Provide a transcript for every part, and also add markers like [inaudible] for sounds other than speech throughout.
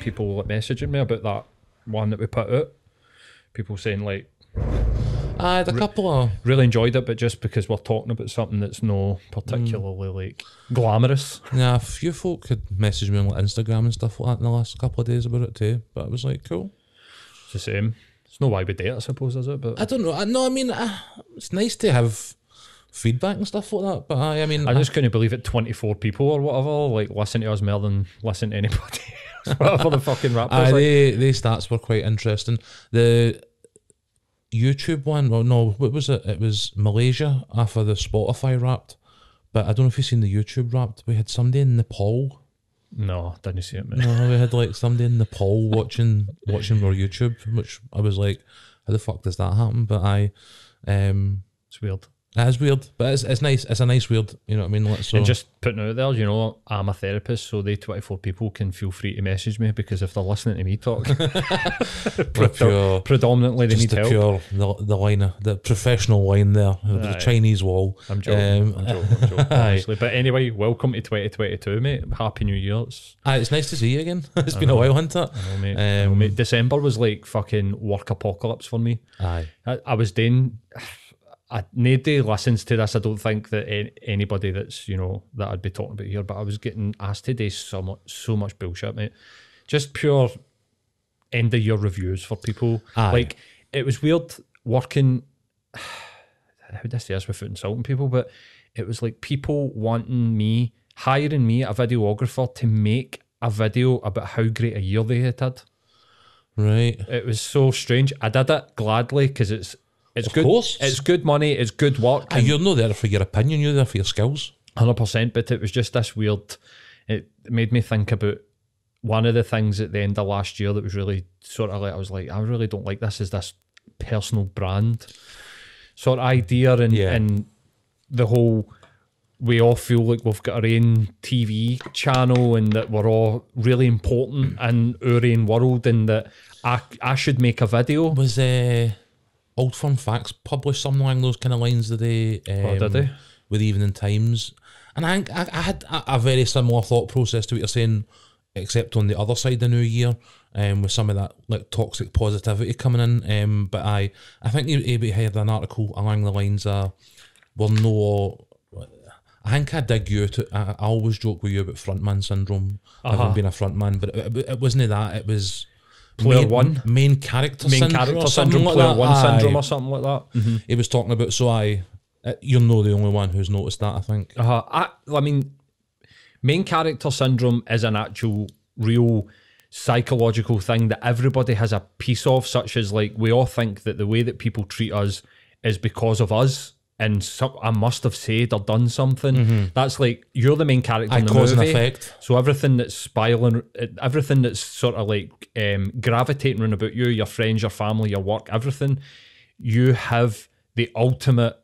people like messaging me about that one that we put out. People saying like I had a couple of really enjoyed it, but just because we're talking about something that's no particularly like glamorous. yeah, a few folk had messaged me on like Instagram and stuff like that in the last couple of days about it too. But I was like, cool. It's the same. It's no why we date, I suppose, is it? But I don't know. I no, I mean, uh, it's nice to have feedback and stuff like that. But I, I mean, I just couldn't believe it. Twenty four people or whatever like listen to us more than listen to anybody. [laughs] [laughs] whatever the fucking rap Aye. Like, they, they stats were quite interesting. The YouTube one, well, no, what was it? It was Malaysia after the Spotify wrapped. But I don't know if you've seen the YouTube wrapped. We had somebody in Nepal. no, didn't you see it, man. No, we had like somebody in Nepal watching watching our YouTube, which I was like, how the fuck does that happen? But I, um, It's weird. That is weird, but it's, it's nice. It's a nice weird, you know what I mean? Like, so And just putting it out there, you know, I'm a therapist, so they 24 people can feel free to message me because if they're listening to me talk, [laughs] [laughs] predo- pure, predominantly they need the help. pure, the, the line, of- the professional line there, the Chinese wall. I'm joking. Um, I'm joking. I'm [laughs] joking Aye. honestly. But anyway, welcome to 2022, mate. Happy New Year. It's, Aye, it's nice to see you again. it's been a while, hasn't it? I know, mate. I know, Um, mate. December was like fucking work apocalypse for me. Aye. I, I was doing. I, nobody listens to this. I don't think that anybody that's you know that I'd be talking about here, but I was getting asked today so much, so much bullshit, mate. Just pure end of year reviews for people. Aye. Like it was weird working. [sighs] How did I say this without insulting people? But it was like people wanting me, hiring me, a videographer, to make a video about how great a year they had had. Right. It was so strange. I did it gladly because it's it's Of good. course. It's good money. It's good work. Aye, you're not there for your opinion, you're there for your skills. Hundred percent. But it was just this weird. It made me think about one of the things at the end of last year that was really sort of like I was like I really don't like this. Is this personal brand sort of idea and Yeah. and the whole we all feel like we've got our own TV channel and that we're all really important in our own world and that I, I should make a video. Was uh, Old Firm Facts published something along those kind of lines today? Um, Oh, did they? With Evening Times. And I, I, I had a, a very similar thought process to what you're saying, except on the other side of the new year, um, with some of that like toxic positivity coming in. Um, but I, I think you maybe had an article along the lines of, well, no, I think I dig you. To, I, I always joke with you about frontman syndrome, Uh-huh. having been a frontman, but it, it, it wasn't that. It was Player main, one. main character Main syndrome character syndrome, like player that. one Aye. syndrome or something like that. He was talking about. So I, uh, you're not the only one who's noticed that. I think. Uh, I, I mean, main character syndrome is an actual real psychological thing that everybody has a piece of, such as like we all think that the way that people treat us is because of us. And some, I must have said or done something. That's like you're the main character Aye, in the cause and movie. effect. So everything that's spiraling, everything that's sort of like um, gravitating around about you, your friends, your family, your work, everything, you have the ultimate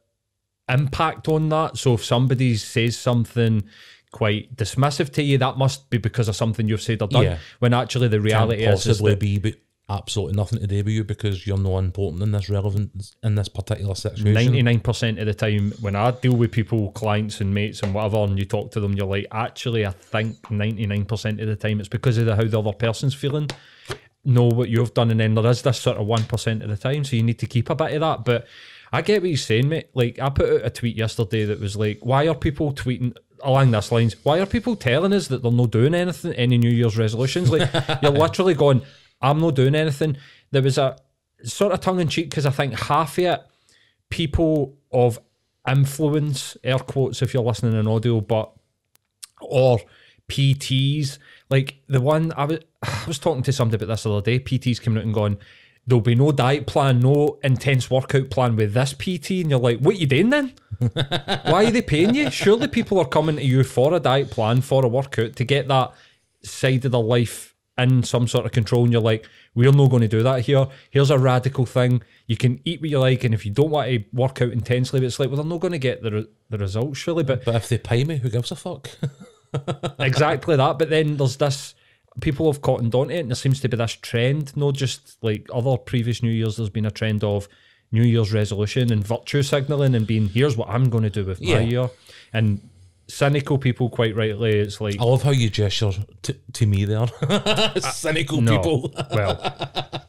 impact on that. So if somebody says something quite dismissive to you, that must be because of something you've said or done. Yeah. When actually the Can't reality is, is possibly that be, but absolutely nothing to do with you because you're not important in this relevant in this particular situation. ninety nine percent of the time when I deal with people, clients and mates and whatever, and you talk to them, you're like, actually, I think ninety nine percent of the time it's because of the, how the other person's feeling. Know what you've done, and then there is this sort of one percent of the time, so you need to keep a bit of that. But I get what you're saying, mate. Like I put out a tweet yesterday that was like, why are people tweeting? Along this lines, why are people telling us that they're not doing anything, any New Year's resolutions? Like, [laughs] you're literally going, I'm not doing anything. There was a sort of tongue in cheek because I think half of it people of influence, air quotes if you're listening in audio, but or PTs. Like the one I was [sighs] I was talking to somebody about this the other day. PTs coming out and going, There'll be no diet plan, no intense workout plan with this PT, and you're like, What are you doing then? [laughs] Why are they paying you? Surely people are coming to you for a diet plan, for a workout, to get that side of their life in some sort of control. And you're like, we're not going to do that here. Here's a radical thing. You can eat what you like, and if you don't want to work out intensely, but it's like, well, they're not going to get the, re- the results, surely. But But if they pay me, who gives a fuck? [laughs] exactly that. But then there's this people have cottoned onto it, and there seems to be this trend, not just like other previous New Year's, there's been a trend of New Year's resolution and virtue signaling and being, here's what I'm going to do with Yeah. my year. And cynical people, quite rightly, it's like I love how you gesture t- to me there. [laughs] [laughs] Cynical no. people. well,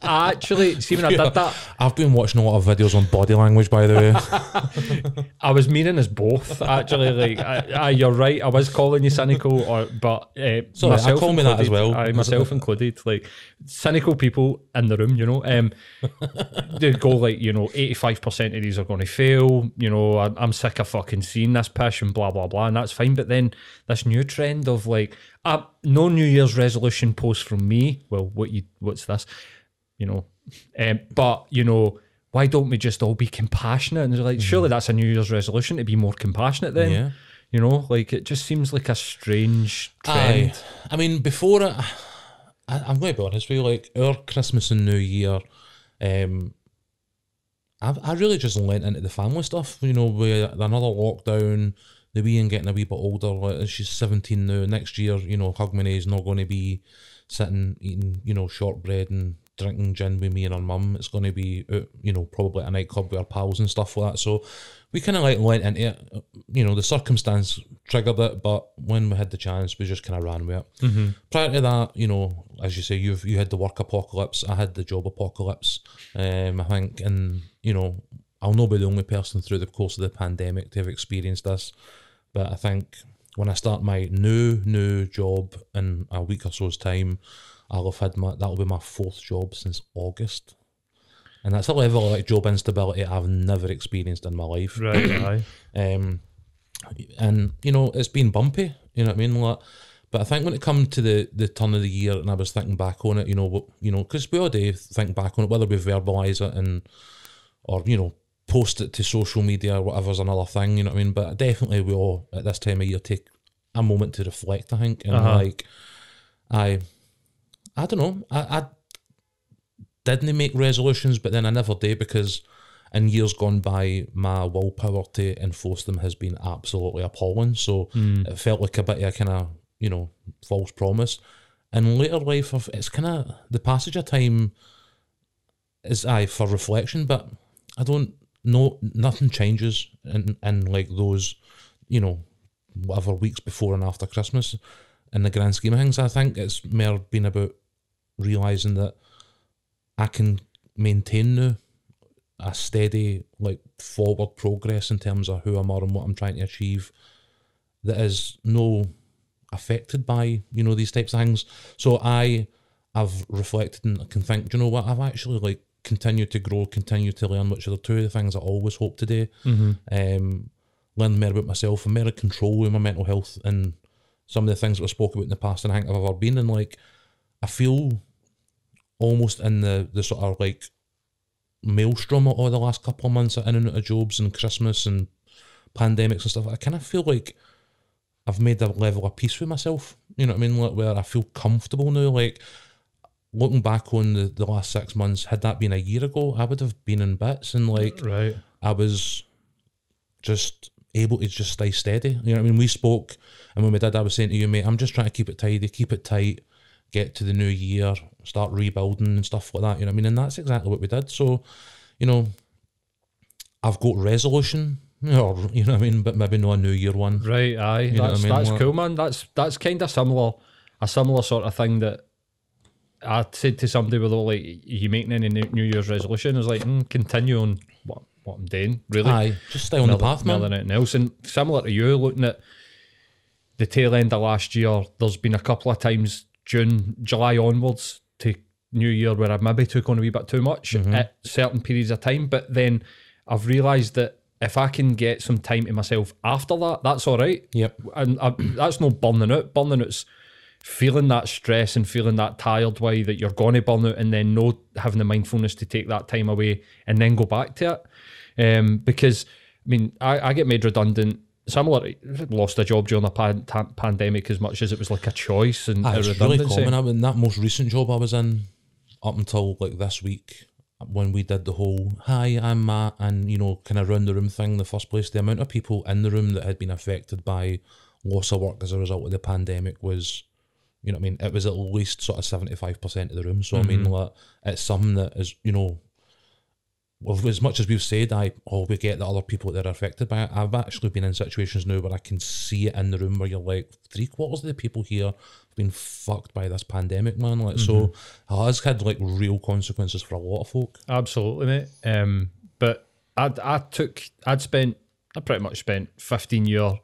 actually, see when I did that, [laughs] I've been watching a lot of videos on body language, by the way. I was meaning as both. Actually, like, I, I, you're right. I was calling you cynical, or but uh, Sorry, I call me that as well. I myself included, like cynical people in the room. You know, um, they go like, you know, eighty five percent of these are going to fail. You know, I'm, I'm sick of fucking seeing this pish and blah blah blah, and that's fine. But then this new trend of like, uh, no New Year's resolution post from me. Well, what you, what's this? You know, um, but you know. Why don't we just all be compassionate? And they're like, surely that's a New Year's resolution to be more compassionate then. Yeah. You know, like it just seems like a strange trend. Aye. I mean, before it, I, I'm going to be honest with you, like, our Christmas and New Year, um, I, I really just lent into the family stuff, you know, with another lockdown, the wee and getting a wee bit older, like, she's 17 now, next year, you know, Hogmanay is not going to be sitting eating, you know, shortbread and drinking gin with me and her mum. It's going to be, out, you know, probably at a nightclub with our pals and stuff like that. So we kind of like went into it. You know, the circumstance triggered it, but when we had the chance, we just kind of ran with it. Prior to that, you know, as you say, you've you had the work apocalypse. I had the job apocalypse. Um, I think, and you know, I'll not be the only person through the course of the pandemic to have experienced this. But I think when I start my new new job in a week or so's time, I'll have had my that'll be my fourth job since August. And that's a level of like job instability I've never experienced in my life. Right. [clears throat] Um, and you know, it's been bumpy. You know what I mean? Like, but I think when it come to the the turn of the year, and I was thinking back on it, you know, what you know, because we all do think back on it, whether we verbalise it and or you know post it to social media or whatever's another thing. You know what I mean? But definitely, we all at this time of year take a moment to reflect. I think, and Uh-huh. like, I, I don't know, I, I didn't make resolutions, but then I never did because in years gone by, my willpower to enforce them has been absolutely appalling. So it felt like a bit of a kind of, you know, false promise. In later life, it's kind of the passage of time is aye for reflection, but I don't know, nothing changes in, in like those, you know, whatever weeks before and after Christmas. In the grand scheme of things, I think it's more been about realizing that I can maintain now a steady, like forward progress in terms of who I'm and what I'm trying to achieve that is no affected by, you know, these types of things. So I I've reflected and I can think, you know what, I've actually like continued to grow, continue to learn, which are the two of the things I always hope to do. Um learn more about myself and more control with my mental health and some of the things that I spoke about in the past and I think I've ever been and like I feel almost in the the sort of like maelstrom of all the last couple of months in and out of jobs and Christmas and pandemics and stuff. I kind of feel like I've made a level of peace with myself. You know what I mean? Like where I feel comfortable now. Like looking back on the, the last six months, had that been a year ago, I would have been in bits and like Right. I was just able to just stay steady. You know what I mean? We spoke, and when we did, I was saying to you, mate, I'm just trying to keep it tidy, keep it tight, get to the new year, start rebuilding and stuff like that. You know what I mean? And that's exactly what we did. So, you know, I've got resolution, [laughs] or you know what I mean, but maybe not a New Year one. Right, aye. know what I that's mean? that's cool, man. That's that's kind of similar, a similar sort of thing that I said to somebody with all like, you making any New Year's resolution? Is like, mm, continue on what what I'm doing, really. Aye, just stay on the path, man. anything else. And similar to you, looking at the tail end of last year, there's been a couple of times June, July onwards to New Year where I maybe took on a wee bit too much Mm-hmm. at certain periods of time. But then I've realised that if I can get some time to myself after that, that's all right. Yep. And I, that's no burning out. Burning out's feeling that stress and feeling that tired way that you're going to burn out and then no having the mindfulness to take that time away and then go back to it. Um, because, I mean, I, I get made redundant. Similar, lost a job during the pan, pandemic as much as it was like a choice and Aye, a it's really common. I mean, that most recent job I was in, up until like this week, when we did the whole "Hi, I'm Matt" and you know, kind of round the room thing. In the first place, the amount of people in the room that had been affected by loss of work as a result of the pandemic was, you know, what I mean, it was at least sort of seventy five percent of the room. So I mean, like, it's something that is, you know, as much as we've said, I oh we get the other people that are affected by it. I've actually been in situations now where I can see it in the room where you're like three quarters of the people here have been fucked by this pandemic, man. Like so, it has had like real consequences for a lot of folk. Absolutely, mate. Um, but I I took I'd spent I pretty much spent fifteen year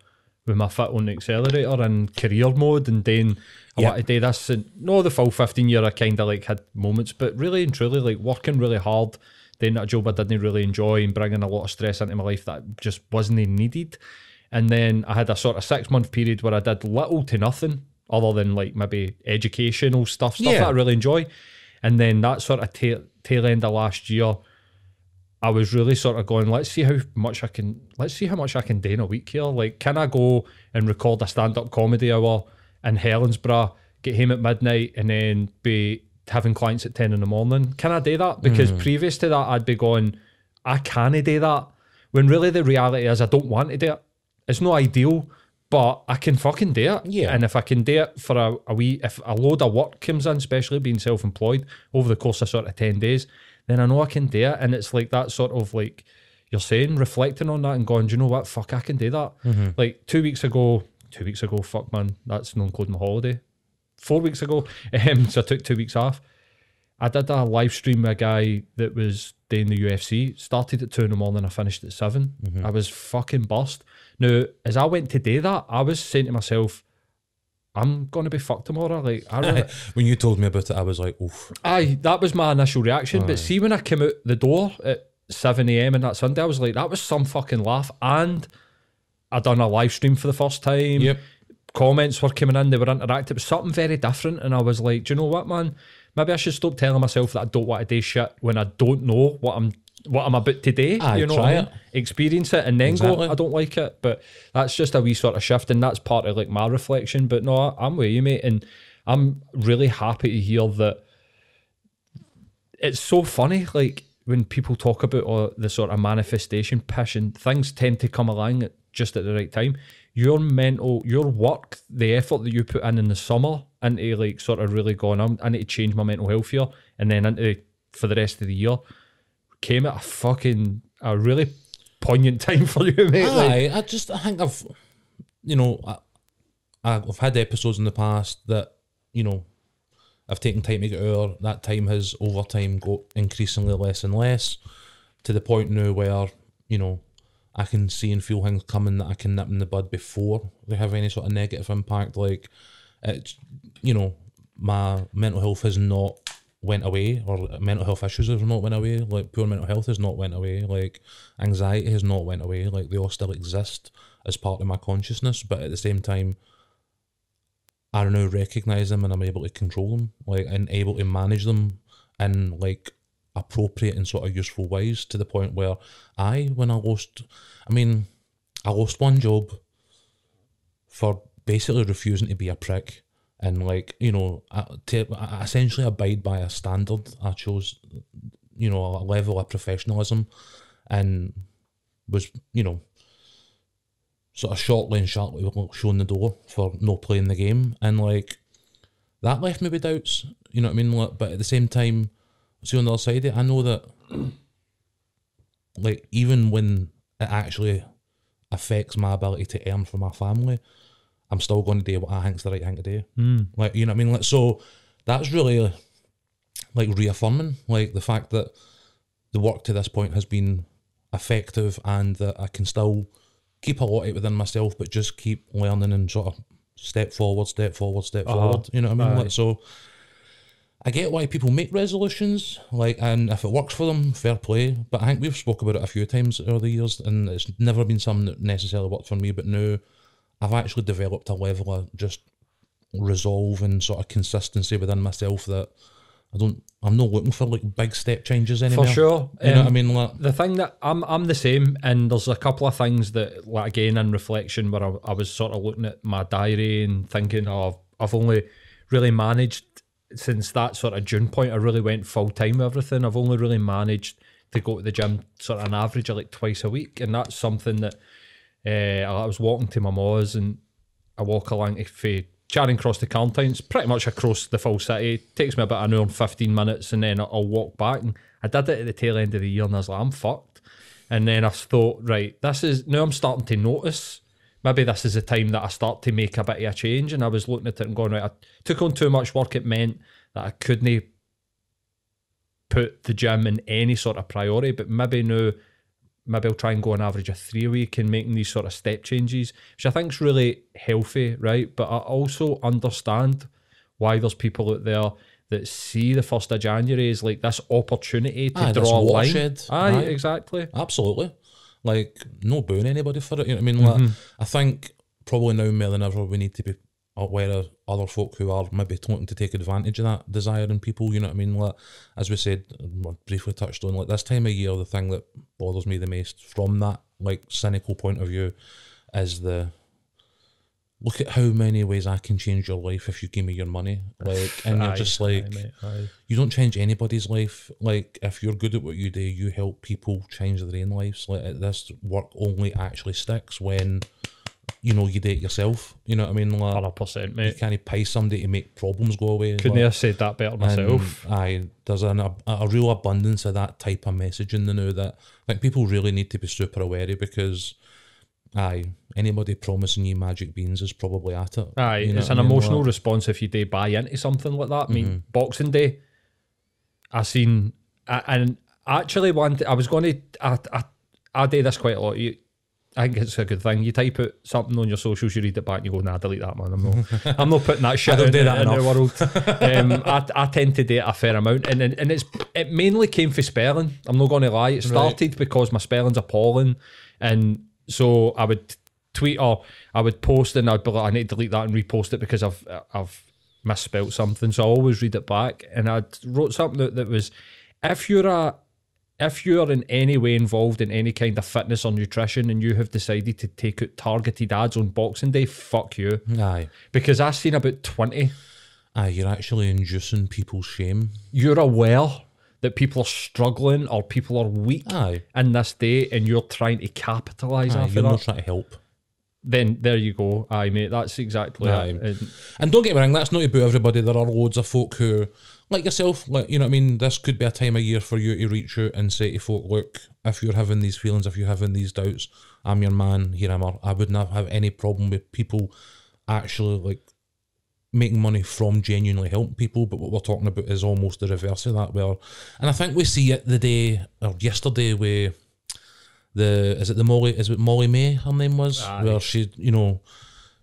with my foot on the accelerator and career mode and then I Yeah. want to do this and no the full fifteen year I kind of like had moments, but really and truly like working really hard, doing that job I didn't really enjoy and bringing a lot of stress into my life that just wasn't needed. And then I had a sort of six month period where I did little to nothing other than like maybe educational stuff, stuff Yeah. that I really enjoy. And then that sort of tail, tail end of last year, I was really sort of going, let's see how much I can, let's see how much I can do in a week here. Like, can I go and record a stand up comedy hour in Helensburgh, get home at midnight, and then be having clients at 10 in the morning? Can I do that? Because hmm. previous to that, I'd be going, I can't do that. When really the reality is, I don't want to do it. It's not ideal, but I can fucking do it. Yeah. And if I can do it for a, a wee, if a load of work comes in, especially being self employed over the course of sort of 10 days, then I know I can do it. And it's like that sort of like you're saying, reflecting on that and going, do you know what? Fuck, I can do that. Like two weeks ago, two weeks ago, fuck man, that's not including my holiday. Four weeks ago, [laughs] um, so I took two weeks off. I did a live stream with a guy that was doing the UFC. Started at two in the morning, I finished at 7 I was fucking bust. Now, as I went to do that, I was saying to myself, I'm gonna be fucked tomorrow. Like I [laughs] really, when you told me about it, I was like, oof. Aye, that was my initial reaction. But see, when I came out the door at 7 a.m. on that Sunday, I was like, that was some fucking laugh. And I done a live stream for the first time. Yep. Comments were coming in, they were interactive. It was something very different. And I was like, do you know what, man? Maybe I should stop telling myself that I don't want to do shit when I don't know what I'm what I'm about to do. Aye, you know what I mean? it. Experience it and then Exactly. go, I don't like it. But that's just a wee sort of shift, and that's part of like my reflection. But no, I- I'm with you, mate. And I'm really happy to hear that it's so funny, like when people talk about uh, the sort of manifestation pish and things tend to come along at just at the right time. Your mental, your work, the effort that you put in in the summer into like sort of really going, I'm, I need to change my mental health here, and then into for the rest of the year came at a fucking a really poignant time for you, mate. Like, Aye, I just I think I've, you know, I, I've had episodes in the past that, you know, I've taken time to get over. That time has over time got increasingly less and less, to the point now where you know I can see and feel things coming that I can nip in the bud before they have any sort of negative impact. Like it's, you know, my mental health has not went away or mental health issues have not went away like poor mental health has not went away like anxiety has not went away like they all still exist as part of my consciousness but at the same time I now recognize them and I'm able to control them like and able to manage them in like appropriate and sort of useful ways to the point where I when I lost I mean I lost one job for basically refusing to be a prick and like you know to essentially abide by a standard I chose you know a level of professionalism and was you know sort of shortly and sharply shown the door for not playing the game. And like that left me with doubts you know what I mean? But at the same time see on the other side it I know that like even when it actually affects my ability to earn for my family I'm still going to do what I think's the right thing to do. Mm. Like you know what I mean? Like so that's really like reaffirming, like the fact that the work to this point has been effective and that I can still keep a lot of it within myself, but just keep learning and sort of step forward, step forward, step Uh-huh. forward. You know what I mean? Aye. Like so I get why people make resolutions, like, and if it works for them, fair play. But I think we've spoke about it a few times over the years, and it's never been something that necessarily worked for me. But now, I've actually developed a level of just resolve and sort of consistency within myself that I don't. I'm not looking for like big step changes anymore. for sure. You know what I Um, mean? Like, the thing that I'm I'm the same, and there's a couple of things that, like again, in reflection, where I, I was sort of looking at my diary and thinking, oh, I've, I've only really managed since that sort of June point. I really went full time with everything. I've only really managed to go to the gym sort of an average of like twice a week, and that's something that uh, I was walking to my ma's and I walk along for Charing Cross to Carntyne's pretty much across the full city. Takes me about an hour and 15 minutes and then I'll walk back. And I did it at the tail end of the year and I was like, I'm fucked. And then I thought, right, this is now I'm starting to notice. Maybe this is the time that I start to make a bit of a change. And I was looking at it and going, right, I took on too much work. It meant that I couldn't put the gym in any sort of priority. But maybe now, maybe I'll try and go on average of three a week and making these sort of step changes, which I think is really healthy, right? But I also understand why there's people out there that see the first of January as like this opportunity to Aye, draw a line. Aye, Aye. exactly. Absolutely. Like, no booing anybody for it. You know what I mean? Like, Mm-hmm. I think probably now more than ever we need to be of other folk who are maybe wanting to take advantage of that desire in people. You know what I mean? Like, as we said, we briefly touched on, like this time of year, the thing that bothers me the most from that like cynical point of view is the look at how many ways I can change your life if you give me your money. Like, and you're [laughs] Aye, just aye, like, mate, aye. you don't change anybody's life. Like if you're good at what you do, you help people change their own lives. Like uh, this work only actually sticks when you know you do it yourself. You know what I mean? Like 100%, mate. you can't pay somebody to make problems go away. Couldn't like, have said that better myself. and, aye, there's an, a, a real abundance of that type of messaging now that I think people really need to be super aware of because, aye, anybody promising you magic beans is probably at it. Aye, You know it's an I mean? emotional Like, response if you do buy into something like that. I mean, Mm-hmm. Boxing Day, I seen, I, and actually, one, I was going to, I, I, I do this quite a lot. You, I think it's a good thing. You type out something on your socials, you read it back, and you go, "Nah, delete that, man. I'm not, [laughs] I'm not putting that shit out do in, that in the world." [laughs] um, I, I tend to do it a fair amount, and and, and it's it mainly came for spelling. I'm not going to lie. It started because my spelling's appalling, and so I would tweet or I would post, and I'd be like, "I need to delete that and repost it because I've I've misspelt something." So I always read it back, and I wrote something that, that was, if you're a if you're in any way involved in any kind of fitness or nutrition and you have decided to take out targeted ads on Boxing Day, fuck you. Aye, Because I've seen about 20. aye, you're actually inducing people's shame. You're aware that people are struggling or people are weak Aye, in this day and you're trying to capitalise aye off you're not trying to help. Then there you go. Aye, mate, that's exactly Aye. it. And And don't get me wrong, that's not about everybody. There are loads of folk who, like yourself, like you know what I mean. This could be a time of year for you to reach out and say to folk, look, if you're having these feelings, if you're having these doubts, I'm your man. Here I'm. I would not have any problem with people actually like making money from genuinely helping people. But what we're talking about is almost the reverse of that. Where, and I think we see it the day or yesterday where the is it the Molly is it Molly-Mae her name was where she you know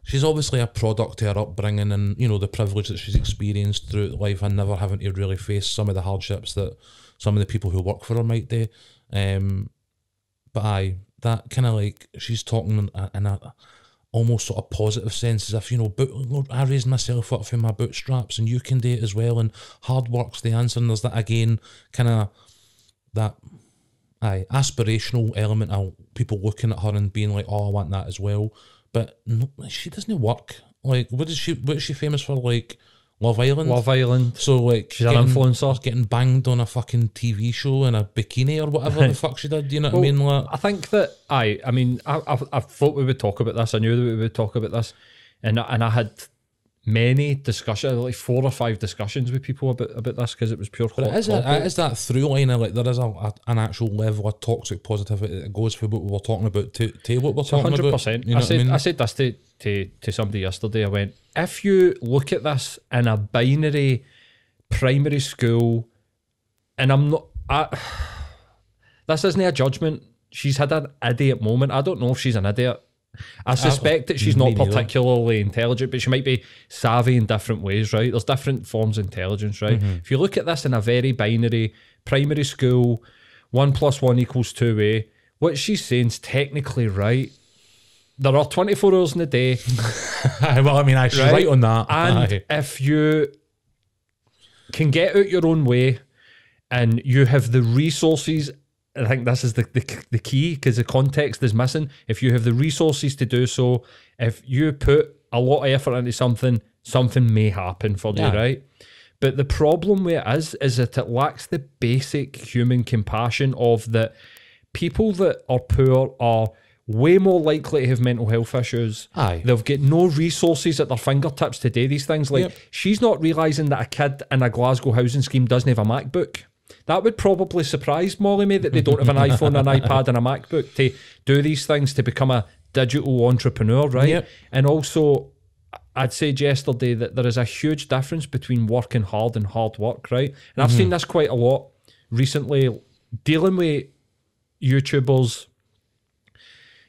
she's obviously a product of her upbringing and you know the privilege that she's experienced throughout life and never having to really face some of the hardships that some of the people who work for her might do. Um, but I that kind of like she's talking in a, almost sort of positive sense as if you know boot, Lord, I raised myself up from my bootstraps and you can do it as well and hard work's the answer and there's that again kind of that aye aspirational element of people looking at her and being like oh I want that as well but no, she doesn't work like what is she what is she famous for like Love Island Love Island. so like She's an getting- influencer. getting banged on a fucking TV show in a bikini or whatever the [laughs] fuck she did you know what I mean like I think that I, I mean, I, I, I thought we would talk about this. I knew that we would talk about this, and and I had many discussions, like four or five discussions with people about about this because it was pure. But hot is, it is that through line of like there is a, a, an actual level of toxic positivity that goes for what we were talking about to, to what we're talking hundred about. percent. You know I what said I mean? I said this to, to to somebody yesterday. I went, if you look at this in a binary primary school, and I'm not, I, [sighs] this isn't a judgment. She's had an idiot moment. I don't know if she's an idiot. I suspect that she's not particularly intelligent, but she might be savvy in different ways, right? There's different forms of intelligence, right? Mm-hmm. If you look at this in a very binary primary school, one plus one equals two way, what she's saying is technically right. There are 24 hours in a day, [laughs] well, I mean, I Right. right, on that. and Aye. if you can get out your own way and you have the resources I think this is the, the, the key because the context is missing. If you have the resources to do so, if you put a lot of effort into something, something may happen for Yeah. you, right? But the problem with it is, is that it lacks the basic human compassion of that people that are poor are way more likely to have mental health issues. Aye. They've got no resources at their fingertips to do these things. Like Yep. she's not realising that a kid in a Glasgow housing scheme doesn't have a MacBook. That would probably surprise Molly-Mae that they don't have an iPhone, an [laughs] iPad, and a MacBook to do these things to become a digital entrepreneur, right? Yep. And also, I'd say yesterday that there is a huge difference between working hard and hard work, right? And I've mm-hmm. seen this quite a lot recently, dealing with YouTubers,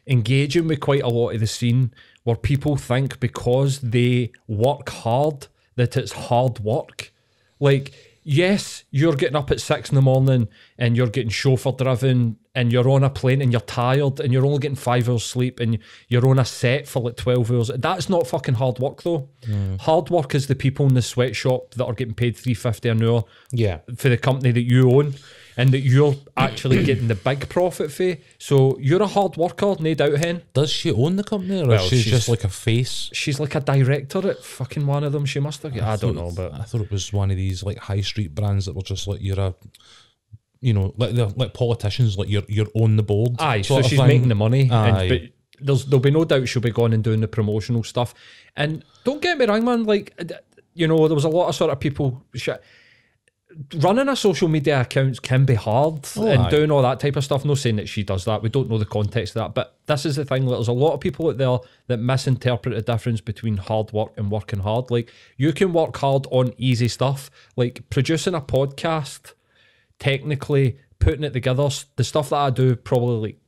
engaging with quite a lot of the scene where people think because they work hard that it's hard work. Like, yes, you're getting up at six in the morning and you're getting chauffeur driven and you're on a plane and you're tired and you're only getting five hours sleep and you're on a set for like 12 hours. That's not fucking hard work though. Mm. Hard work is the people in the sweatshop that are getting paid 350 an hour Yeah. for the company that you own and that you're actually [clears throat] getting the big profit for. So you're a hard worker, no doubt, hen. Does she own the company or Well, is she she's- just like a face? She's like a director at fucking one of them. She must have. I, don't know, but I thought it was one of these like high street brands that were just like you're a, you know, like they're like politicians, like you're you're on the board. aye. So she's thing. making the money, Aye. and, but there's there'll be no doubt she'll be going and doing the promotional stuff. And don't get me wrong, man. Like you know, there was a lot of sort of people. Shit, running a social media account can be hard oh, and aye. doing all that type of stuff. No saying that she does that. We don't know the context of that. But this is the thing. There's a lot of people out there that misinterpret the difference between hard work and working hard. Like you can work hard on easy stuff, like producing a podcast, technically putting it together. The stuff that I do probably like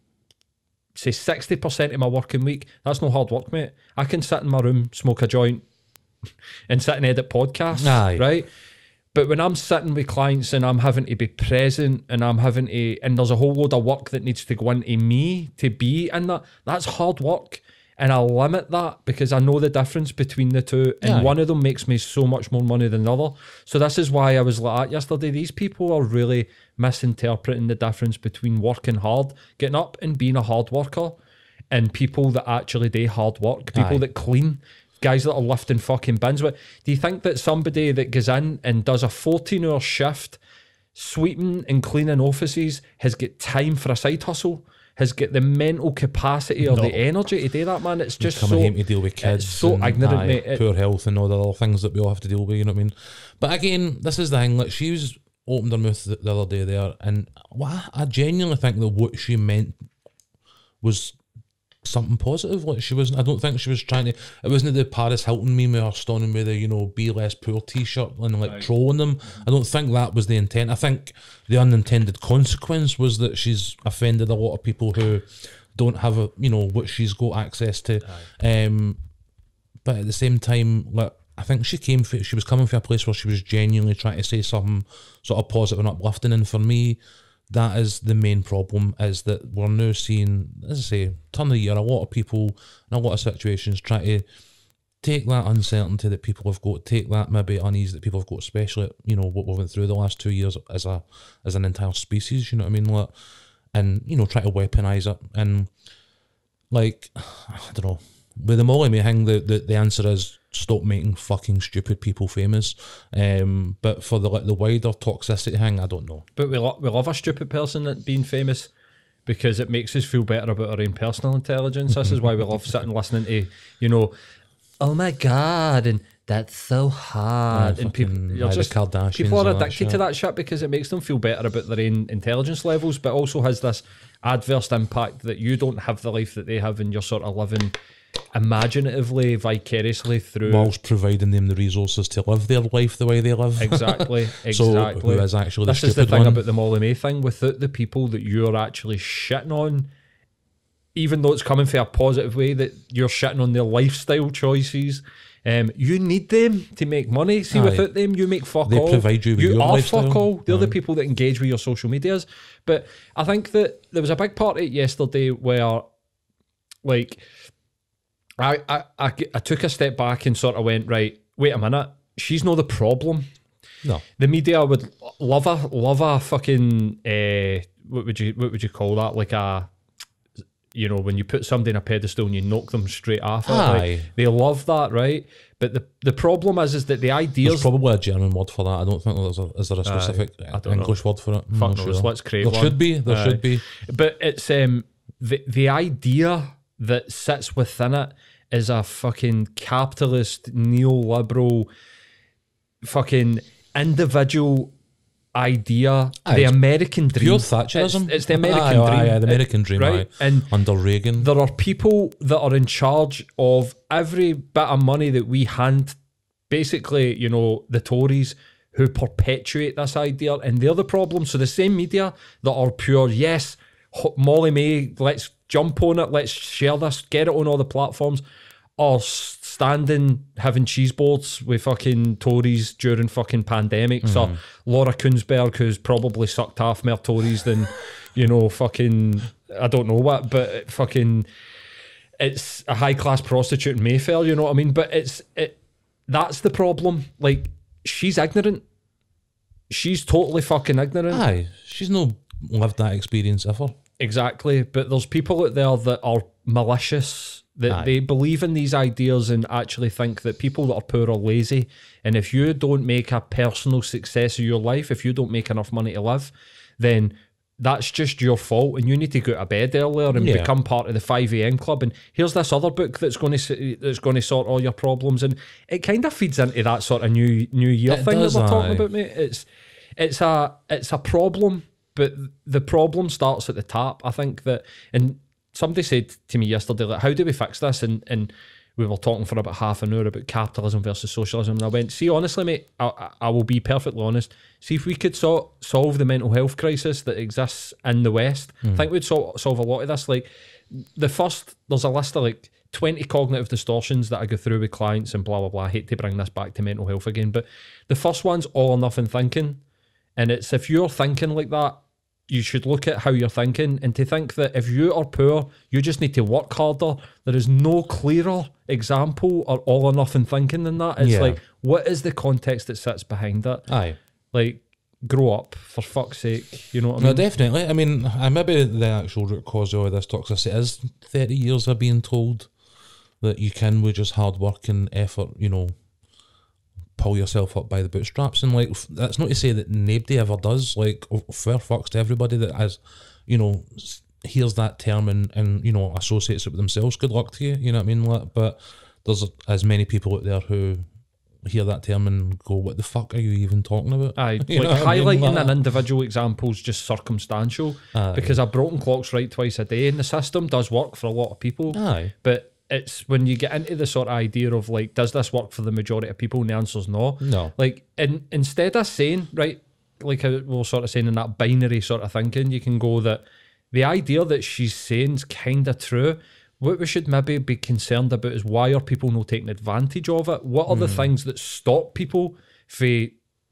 say 60% of my working week, that's no hard work, mate. I can sit in my room, smoke a joint, [laughs] and sit and edit podcasts, Aye. right? But when I'm sitting with clients and I'm having to be present and I'm having to, and there's a whole load of work that needs to go into me to be in that, that's hard work. And I limit that because I know the difference between the two. And Aye. one of them makes me so much more money than the other. So this is why I was like that yesterday. These people are really misinterpreting the difference between working hard, getting up and being a hard worker, and people that actually do hard work, people Aye. that clean, guys that are lifting fucking bins. But do you think that somebody that goes in and does a 14 hour shift, sweeping and cleaning offices, has got time for a side hustle? Has got the mental capacity or No. the energy to do that, man. It's just coming so home to deal with kids. So ignorant, aye, mate. Poor health and all the other things that we all have to deal with. You know what I mean? But again, this is the thing. Like she was opened her mouth the, the other day there, and what I genuinely think that what she meant was something positive. Like she wasn't. I don't think she was trying to. It wasn't the Paris Hilton meme or stunning with the you know be less poor T-shirt and like trolling them. I don't think that was the intent. I think the unintended consequence was that she's offended a lot of people who don't have a you know what she's got access to. Um, but at the same time, like I think she came for she was coming from a place where she was genuinely trying to say something sort of positive and uplifting. And for me, that is the main problem is that we're now seeing, as I say, turn of the year, a lot of people in a lot of situations try to take that uncertainty that people have got, take that maybe unease that people have got, especially you know what we've went through the last two years as a as an entire species. You know what I mean? Like, and you know try to weaponize it and like [sighs] I don't know. With the Molly-Mae thing, the, the, the answer is stop making fucking stupid people famous. Um, but for the like the wider toxicity thing, I don't know. But we, lo- we love a stupid person that being famous because it makes us feel better about our own personal intelligence. this is why we love sitting listening to, you know, oh my God, and that's so hard. and people, you're aye, just, Kardashians people are and that addicted to that shit because it makes them feel better about their own intelligence levels, but also has this adverse impact that you don't have the life that they have and you're sort of living imaginatively, vicariously through. Whilst providing them the resources to live their life the way they live. Exactly, [laughs] So exactly. who is actually the this is the thing one? about the Molly-Mae thing. Without the people that you're actually shitting on, even though it's coming from a positive way, that you're shitting on their lifestyle choices. Um, you need them to make money. See, Aye. without them, you make fuck They all. provide you with your are lifestyle. fuck all. They're the Aye. people that engage with your social medias. But I think that there was a big party yesterday where, like, I, I, I, I took a step back and sort of went, right, wait a minute. She's not the problem no. the media would love a love a fucking uh, what would you what would you call that like a you know when you put somebody in a pedestal and you knock them straight off it, like, they love that right but the the problem is is that the There's probably a German word for that. I don't think there's a is there a specific don't English word for it. Fuck knows, sure. let's create There one. should be. There Aye. should be. but it's um the the idea that sits within it is a fucking capitalist neoliberal fucking individual idea. Aye, the american dream. Pure Thatcherism. it's, it's the american Aye, dream. aye, the American dream, right? and Under Reagan. there are people that are in charge of every bit of money that we hand basically you know the tories who perpetuate this idea. And they're the problem so the same media that are pure yes molly-mae let's jump on it let's share this get it on all the platforms s- standing having cheese boards with fucking tories during fucking pandemics or mm-hmm. laura kuenssberg who's probably sucked half more tories than you know fucking i don't know what but fucking it's a high class prostitute in Mayfair, you know what I mean? But it's it that's the problem. Like she's ignorant. She's totally fucking ignorant. Aye, she's no lived that experience ever. Exactly. But there's people out there that are malicious. That Aye. they believe in these ideas and actually think that people that are poor are lazy. And if you don't make a personal success of your life, if you don't make enough money to live, then that's just your fault, and you need to go to bed earlier and Yeah. become part of the five a.m. club. And here's this other book that's going to that's going to sort all your problems, and it kind of feeds into that sort of new New Year It thing does, that we're talking about, mate. It's it's a it's a problem, but the problem starts at the top. I think that, and somebody said to me yesterday, like, how do we fix this? And and we were talking for about half an hour about capitalism versus socialism, and I went, see, honestly, mate, I, I- will be perfectly honest. See if we could so- solve the mental health crisis that exists in the West. I mm. think we'd sol- solve a lot of this. Like the first, there's a list of like 20 cognitive distortions that I go through with clients and blah blah blah. I hate to bring this back to mental health again, but the first one's all or nothing thinking. And it's if you're thinking like that, you should look at how you're thinking and to think that if you are poor, you just need to work harder. There is no clearer example or all or nothing thinking than that. It's Yeah. like, what is the context that sits behind it? Aye. Like, grow up for fuck's sake. You know what I mean? No, definitely. I mean, I maybe the actual root cause of all this toxicity is 30 years of being told that you can with just hard work and effort, you know, pull yourself up by the bootstraps. And, like, that's not to say that nobody ever does. Like, fair fucks to everybody that has, you know, hears that term and, and, you know, associates it with themselves. Good luck to you, you know what I mean? Like, but there's as many people out there who hear that term and go, what the fuck are you even talking about? Aye, [laughs] You like what I mean? highlighting an individual example is just circumstantial Aye. because a broken clock's right twice a day, and the system does work for a lot of people. Aye. But it's when you get into the sort of idea of like, does this work for the majority of people? And the answer's no. No. Like, in, instead of saying, right, like we we're sort of saying in that binary sort of thinking, you can go that the idea that she's saying is kind of true. What we should maybe be concerned about is why are people not taking advantage of it? What are the Hmm. things that stop people from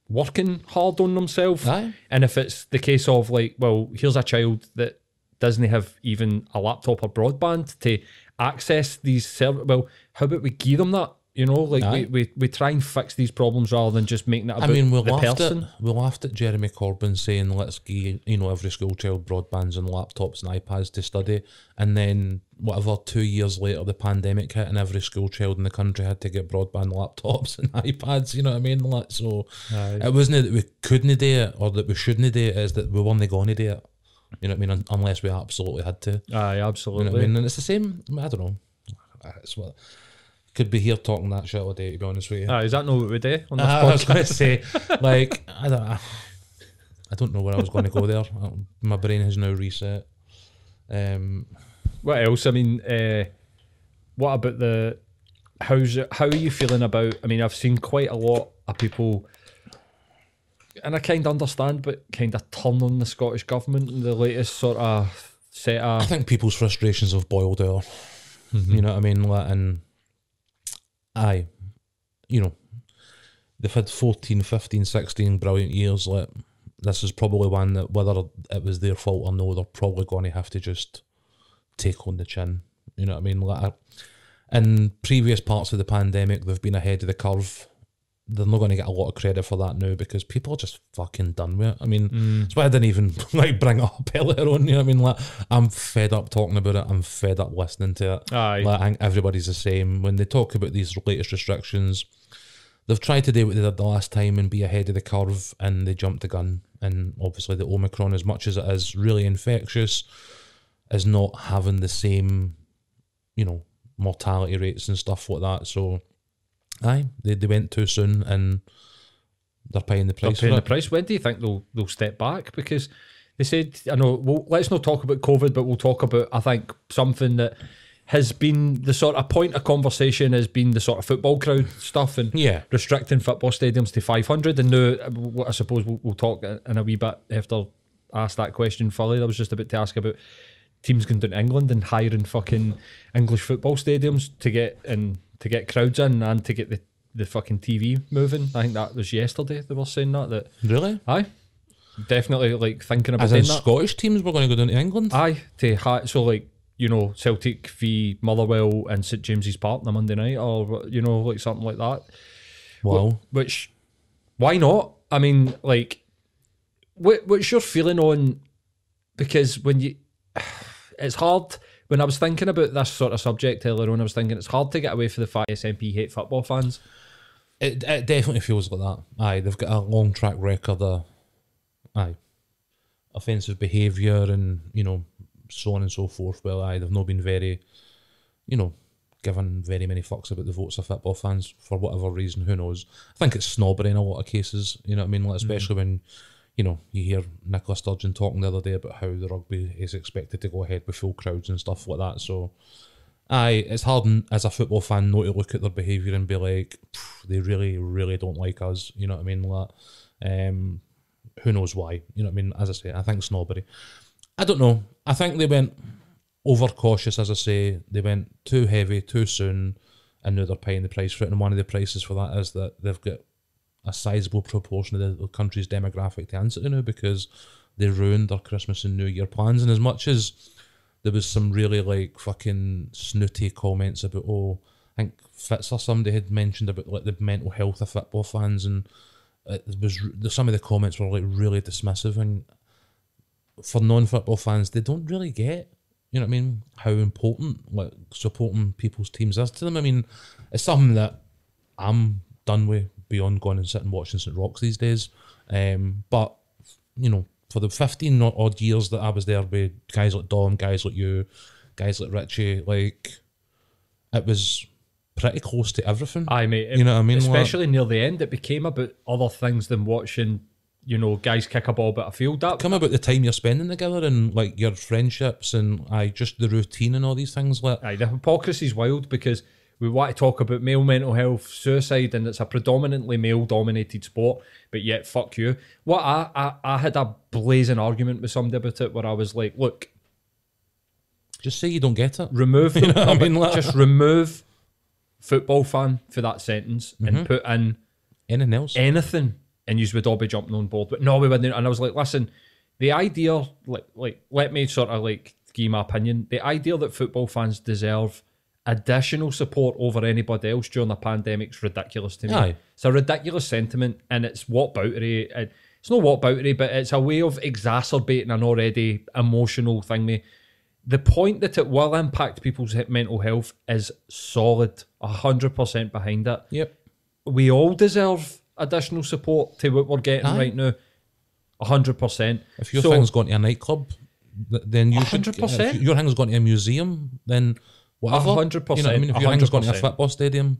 working hard on themselves? Aye. And if it's the case of like, well, here's a child that doesn't have even a laptop or broadband to access these serv well, how about we give them that? You know, like we, Aye. we, we try and fix these problems rather than just making it about I mean, we the laughed person. at we laughed at Jeremy Corbyn saying let's give you know every school child broadbands and laptops and iPads to study, and then whatever two years later the pandemic hit and every school child in the country had to get broadband laptops [laughs] and iPads. You know what I mean? Like, so it wasn't that we couldn't do it or that we shouldn't do it, it; is that we weren't going to do it. You know what I mean? Unless we absolutely had to. Aye, absolutely. You know what I mean? And it's the same. I, I don't know. It's what could be here talking that shit all day. To be honest with you. Aye, is that not what we do on this [laughs] I was podcast? going to say, like, I don't, know. I don't know where I was going to go there. Uh, My brain has now reset. Um, What else? I mean, uh, what about the how's how are you feeling about? I mean, I've seen quite a lot of people, and I kind of understand, but kind of turn on the Scottish government and the latest sort of set of. I think people's frustrations have boiled over. Mm-hmm. You know what I mean? Like, and aye, you know, they've had 14, 15, 16 brilliant years. Like, this is probably one that, whether it was their fault or no, they're probably going to have to just take on the chin. You know what I mean? Like, in previous parts of the pandemic, they've been ahead of the curve. They're not going to get a lot of credit for that now because people are just fucking done with it. I mean, mm. that's why I didn't even [laughs] like bring it up [laughs] earlier on. You know what I mean? Like, I'm fed up talking about it. I'm fed up listening to it. Aye. Like, I think everybody's the same. When they talk about these latest restrictions, they've tried to do what they did the last time and be ahead of the curve, and they jumped the gun. And obviously, the Omicron, as much as it is really infectious, is not having the same, you know, mortality rates and stuff like that. So, aye, they, they went too soon and they're paying the price. They're paying the price. When do you think they'll they'll step back? Because they said, I know. Well, let's not talk about COVID, but we'll talk about. I think something that has been the sort of point of conversation has been the sort of football crowd stuff and Yeah. restricting football stadiums to 500. And now, I suppose we'll, we'll talk in a wee bit after I ask that question fully. I was just about to ask about teams going down to England and hiring fucking English football stadiums to get and to get crowds in and to get the, the fucking TV moving. I think that was yesterday they were saying that that Really? aye, definitely like thinking about As in that. Scottish teams were going to go down to England? Aye, to hi- so like you know Celtic v Motherwell and St James's Park on a Monday night, or you know like something like that. wow. Which, why not? I mean, like, what, what's your feeling on? Because when you, [sighs] it's hard. When I was thinking about this sort of subject earlier on, I was thinking it's hard to get away from the fact SNP hate football fans. It, it definitely feels like that. Aye, they've got a long track record of, aye, offensive behaviour and, you know, so on and so forth. Well, aye, they've not been very, you know, given very many fucks about the votes of football fans for whatever reason. Who knows? I think it's snobbery in a lot of cases. You know what I mean? Like, mm. especially when, you know, you hear Nicola Sturgeon talking the other day about how the rugby is expected to go ahead with full crowds and stuff like that. So, Aye, it's hard as a football fan not to look at their behaviour and be like, they really, really don't like us. You know what I mean? Like, um, who knows why? You know what I mean? As I say, I think snobbery. I don't know. I think they went overcautious, as I say. They went too heavy too soon, and now they're paying the price for it. And one of the prices for that is that they've got a sizable proportion of the country's demographic to answer to now because they ruined their Christmas and New Year plans. And as much as there was some really like fucking snooty comments about oh I think Fitz or somebody had mentioned about like the mental health of football fans and uh, it was r- some of the comments were like really dismissive and for non-football fans they don't really get you know what I mean how important like supporting people's teams is to them I mean it's something that I'm done with beyond going and sitting watching St Roch's these days um but you know, for the 15 odd years that I was there with guys like Dom, guys like you, guys like Richie, like, it was pretty close to everything. I mate. You know what I mean? Like- Especially near the end, it became about other things than watching, you know, guys kick a ball about a field. That Come about the time you're spending together and, like, your friendships and, I just the routine and all these things. Like, Aye, the hypocrisy's wild because we want to talk about male mental health, suicide, and it's a predominantly male dominated sport, but yet fuck you. What I, I I had a blazing argument with somebody about it where I was like, look, just say you don't get it. remove [laughs] know I mean? Like- just remove football fan for that sentence Mm-hmm. and put in Anything else? anything and you would all be jumping on board. But no, we wouldn't. And I was like, listen, the idea, like, like let me sort of like give my opinion. The idea that football fans deserve additional support over anybody else during the pandemic's ridiculous to me. Aye. It's a ridiculous sentiment, and it's whataboutery. and It's not whataboutery, but it's a way of exacerbating an already emotional thing. Me, the point that it will impact people's mental health is solid. Hundred percent behind it Yep. we all deserve additional support to what we're getting Aye. right now. hundred percent. If your so, thing's going to a nightclub, then you should. 100%. If your thing's going to a museum, then whatever. hundred percent. You know what I mean? If your thing's going to a football stadium,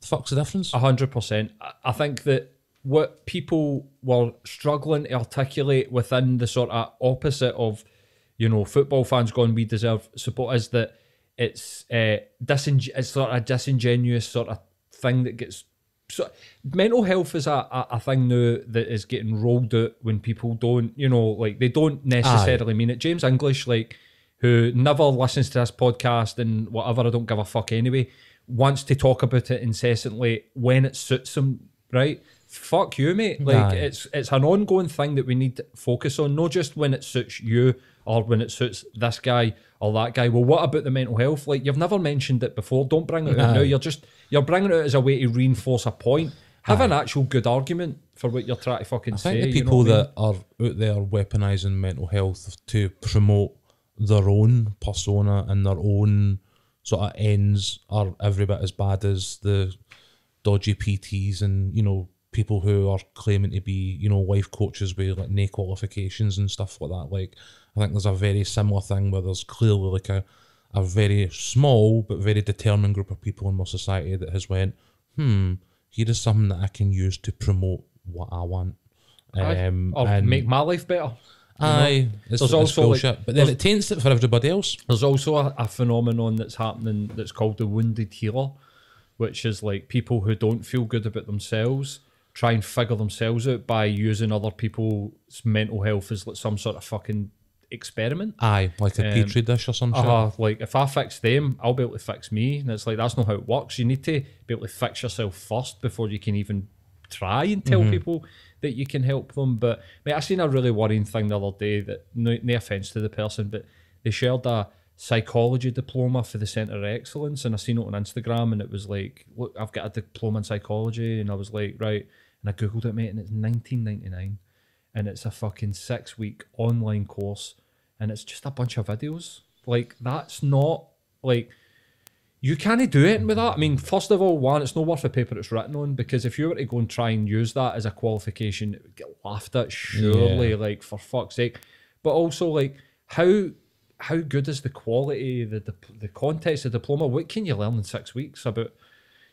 the fuck's the difference? hundred percent. I- think that what people were struggling to articulate within the sort of opposite of, you know, football fans going, we deserve support is that it's uh, dising- it's sort of disingenuous sort of thing that gets. So, mental health is a, a, a thing now that is getting rolled out when people don't, you know, like they don't necessarily mean it. James English, like, who never listens to this podcast and whatever, I don't give a fuck anyway, wants to talk about it incessantly when it suits him, right? Fuck you, mate. Like Aye. it's it's an ongoing thing that we need to focus on, not just when it suits you or when it suits this guy or that guy. Well, what about the mental health? Like you've never mentioned it before. Don't bring it out now. You're just you're bringing it out as a way to reinforce a point. Have an actual good argument for what you're trying to fucking I say. think the you know people I mean? that are out there weaponizing mental health to promote their own persona and their own sort of ends are every bit as bad as the dodgy PTs and you know people who are claiming to be, you know, life coaches with like no qualifications and stuff like that. Like, I think there's a very similar thing where there's clearly like a, a very small but very determined group of people in my society that has went, hmm, here is something that I can use to promote what I want. Um, or and make my life better. Aye, it's, There's it's also, like, bullshit. but then it taints it for everybody else. There's also a, a phenomenon that's happening that's called the wounded healer, which is like people who don't feel good about themselves try and figure themselves out by using other people's mental health as like some sort of fucking experiment. Aye, like a Um, petri dish or some shit. Uh, like if I fix them, I'll be able to fix me. And it's like that's not how it works. You need to be able to fix yourself first before you can even try and tell people that you can help them. But mate, I seen a really worrying thing the other day that no, no offense to the person, but they shared a psychology diploma for the Centre of Excellence, and I seen it on Instagram, and it was like, look, I've got a diploma in psychology, and I was like, right, and I googled it, mate, and it's 1999, and it's a fucking six week online course, and it's just a bunch of videos. Like that's not like you can't do it with that. I mean, first of all, one, it's not worth the paper it's written on because if you were to go and try and use that as a qualification, it would get laughed at. Surely, Yeah. like for fuck's sake. But also, like how how good is the quality, the the, the context, the diploma? What can you learn in six weeks about?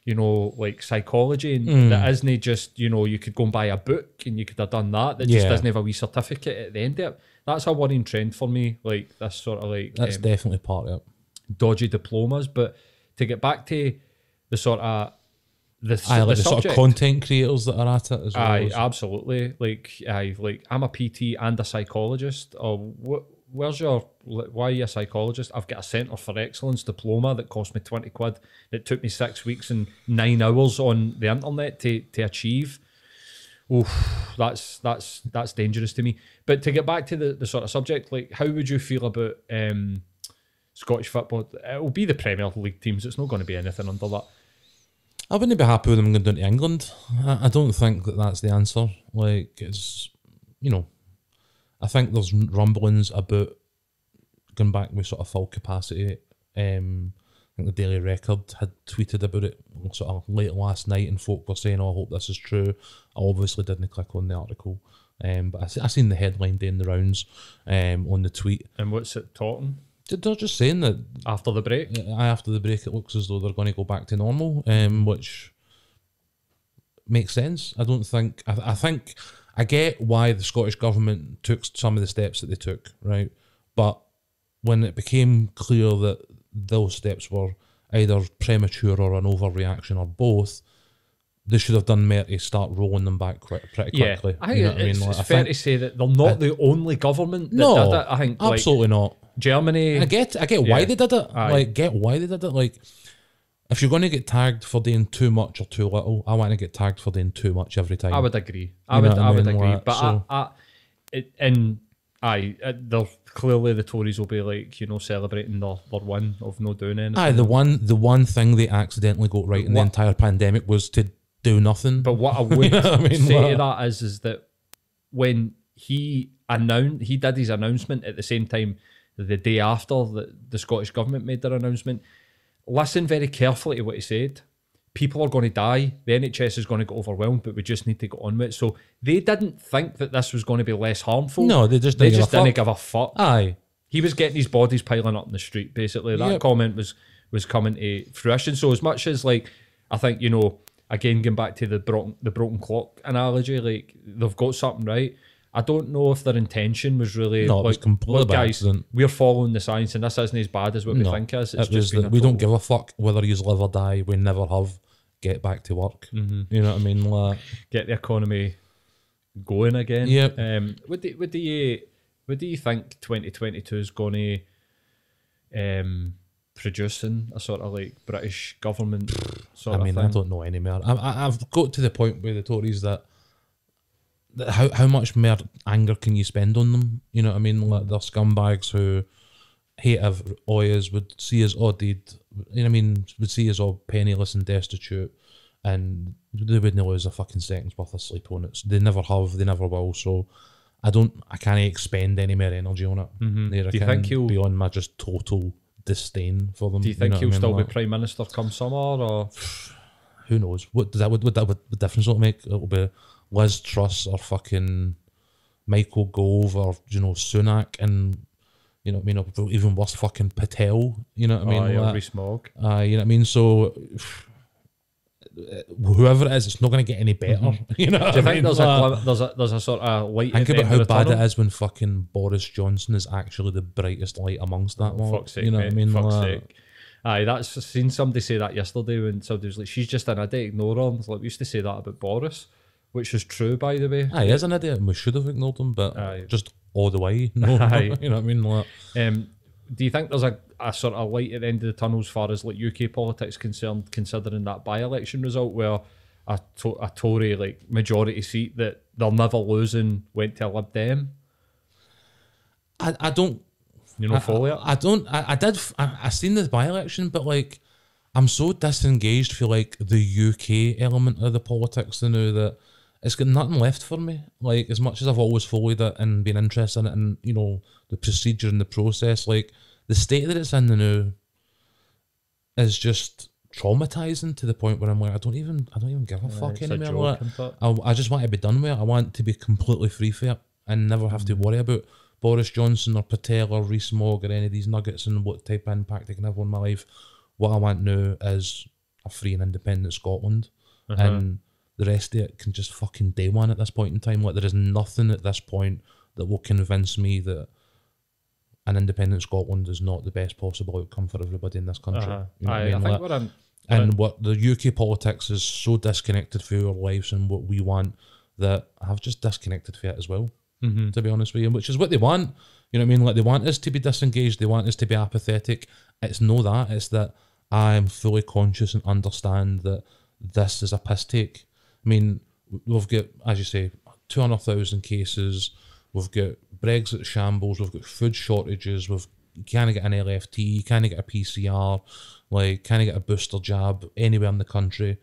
You know, like psychology, and Hmm. that isn't just you know you could go and buy a book and you could have done that. That just Yeah. doesn't have a wee certificate at the end of it. That's a worrying trend for me. Like this sort of like That's um, definitely part of it. dodgy diplomas. But to get back to the sort of the, Aye, the like the sort of content creators that are at it as well. aye, absolutely. Like, aye, like I'm a PT and a psychologist. Or what? Where's your? Why are you a psychologist? I've got a Centre for Excellence diploma that cost me twenty quid. It took me six weeks and nine hours on the internet to to achieve. Oof, that's that's that's dangerous to me. But to get back to the, the sort of subject, like how would you feel about um, Scottish football? It will be the Premier League teams. It's not going to be anything under that. I wouldn't be happy with them going down to England. I, I don't think that that's the answer. Like it's, you know, I think there's rumblings about going back with sort of full capacity. Um, I think the Daily Record had tweeted about it sort of late last night, and folk were saying, "Oh, I hope this is true." I obviously didn't click on the article, um, but I, I seen the headline doing the rounds um, on the tweet. And what's it talking They're just saying that after the break? after the break, it looks as though they're going to go back to normal, um, which makes sense. I don't think. I, I think I get why the Scottish government took some of the steps that they took, right? But when it became clear that those steps were either premature or an overreaction or both, they should have done more to start rolling them back quick, pretty Yeah, quickly. I think you know what I it's, mean? Like, it's I fair think- to say that they're not the only government that no. I think like absolutely not. Germany. I get, I get why Yeah. they did it. Aye. Like, get why they did it. Like, if you're going to get tagged for doing too much or too little, I want to get tagged for doing too much every time. I would agree. I You would. what I I would agree. Like, but so- I, I, it, and aye, uh, they're clearly the Tories will be like you know celebrating their, their win of no doing anything. Aye, the one, the one thing they accidentally got right in the entire pandemic was to do nothing. But what I [laughs] would what I mean? say Like- to that is, is that when he announced, he did his announcement at the same time, the day after the, the Scottish government made their announcement. Listen very carefully to what he said. People are going to die. The NHS is going to get overwhelmed, but we just need to get on with it. So they didn't think that this was going to be less harmful. No, they just they didn't just give a didn't fuck. give a fuck. Aye, He was getting his bodies piling up in the street. Basically, that Yep. comment was was coming to fruition. So as much as like, I think you know, again going back to the broken the broken clock analogy, like they've got something right. I don't know if their intention was really No, it was completely look, guys, accident. we're following the science, and this isn't as bad as what we no. think is. It's it just a we don't give a fuck whether you live or die. We never have. Get back to work. Mm-hmm. You know what I mean? Like, get the economy going again. Yep. Um, what do what do you what do you think 2022 is going to um producing a sort of like British government sort I mean, I don't know anymore. I, I, I've got to the point with the Tories that how how much more anger can you spend on them? You know what I mean? Like they're scumbags who hate of Oyas would see us audited. You know what I mean? Would see us all penniless and destitute, and they wouldn't lose a fucking second's worth of sleep on it. So they never have. They never will. So. I don't. I can't expend any more energy on it. Mm-hmm. Do you think he'll- beyond my just total disdain for them? Do you think know he'll mean? still be prime minister come summer, or [sighs] who knows? What does that would, would that what, what difference will it make? It'll be Liz Truss or fucking Michael Gove or you know Sunak and you know what I mean, or even worse, fucking Patel. You know what I mean? Or Like- Rees-Mogg. uh, you know what I mean? So whoever it is, it's not going to get any better. [laughs] You know, Mm-hmm. Do you think there's a, there's a there's a sort of light? think about how bad tunnel? it is when fucking Boris Johnson is actually the brightest light amongst that. Lot. fuck's sake, you know mate, what I mean? Fuck's Like, sake. Aye, that's seen somebody say that yesterday when somebody was like, "She's just an idiot, ignore her." And like we used to say that about Boris, which is true, by the way. Aye, he is an idiot, and we should have ignored him, but Aye. just all the way. [laughs] No, Aye. you know what I mean? Like, Um, do you think there's a, a sort of light at the end of the tunnel as far as like UK politics concerned, considering that by-election result where a, to- a Tory like majority seat that they're never losing went to Lib Dem? I, I don't You know, follow it. I don't. I, I did. I, I seen the by election, but like, I'm so disengaged for like the UK element of the politics now that it's got nothing left for me. Like, as much as I've always followed it and been interested in it, and you know the procedure and the process, like the state that it's in now is just traumatizing to the point where I'm like, I don't even, I don't even give a fuck anymore. Like. I, I just want to be done with it. I want to be completely free for it and never have to worry about Boris Johnson or Patel or Rees Mogg or any of these nuggets and what type of impact they can have on my life. What I want now is a free and independent Scotland. And the rest of it can just fucking day one at this point in time. Like there is nothing at this point that will convince me that an independent Scotland is not the best possible outcome for everybody in this country. Uh-huh. You know what I mean? I think we're in. and what the UK politics is so disconnected from our lives and what we want that I've just disconnected from it as well. Mm-hmm. To be honest with you, which is what they want. You know what I mean? Like they want us to be disengaged. They want us to be apathetic. It's no that. It's that I am fully conscious and understand that this is a piss take. I mean, we've got, as you say, two hundred thousand cases. We've got Brexit shambles. We've got food shortages. We've you can't get an LFT. You can't get a PCR. Like can't get a booster jab anywhere in the country.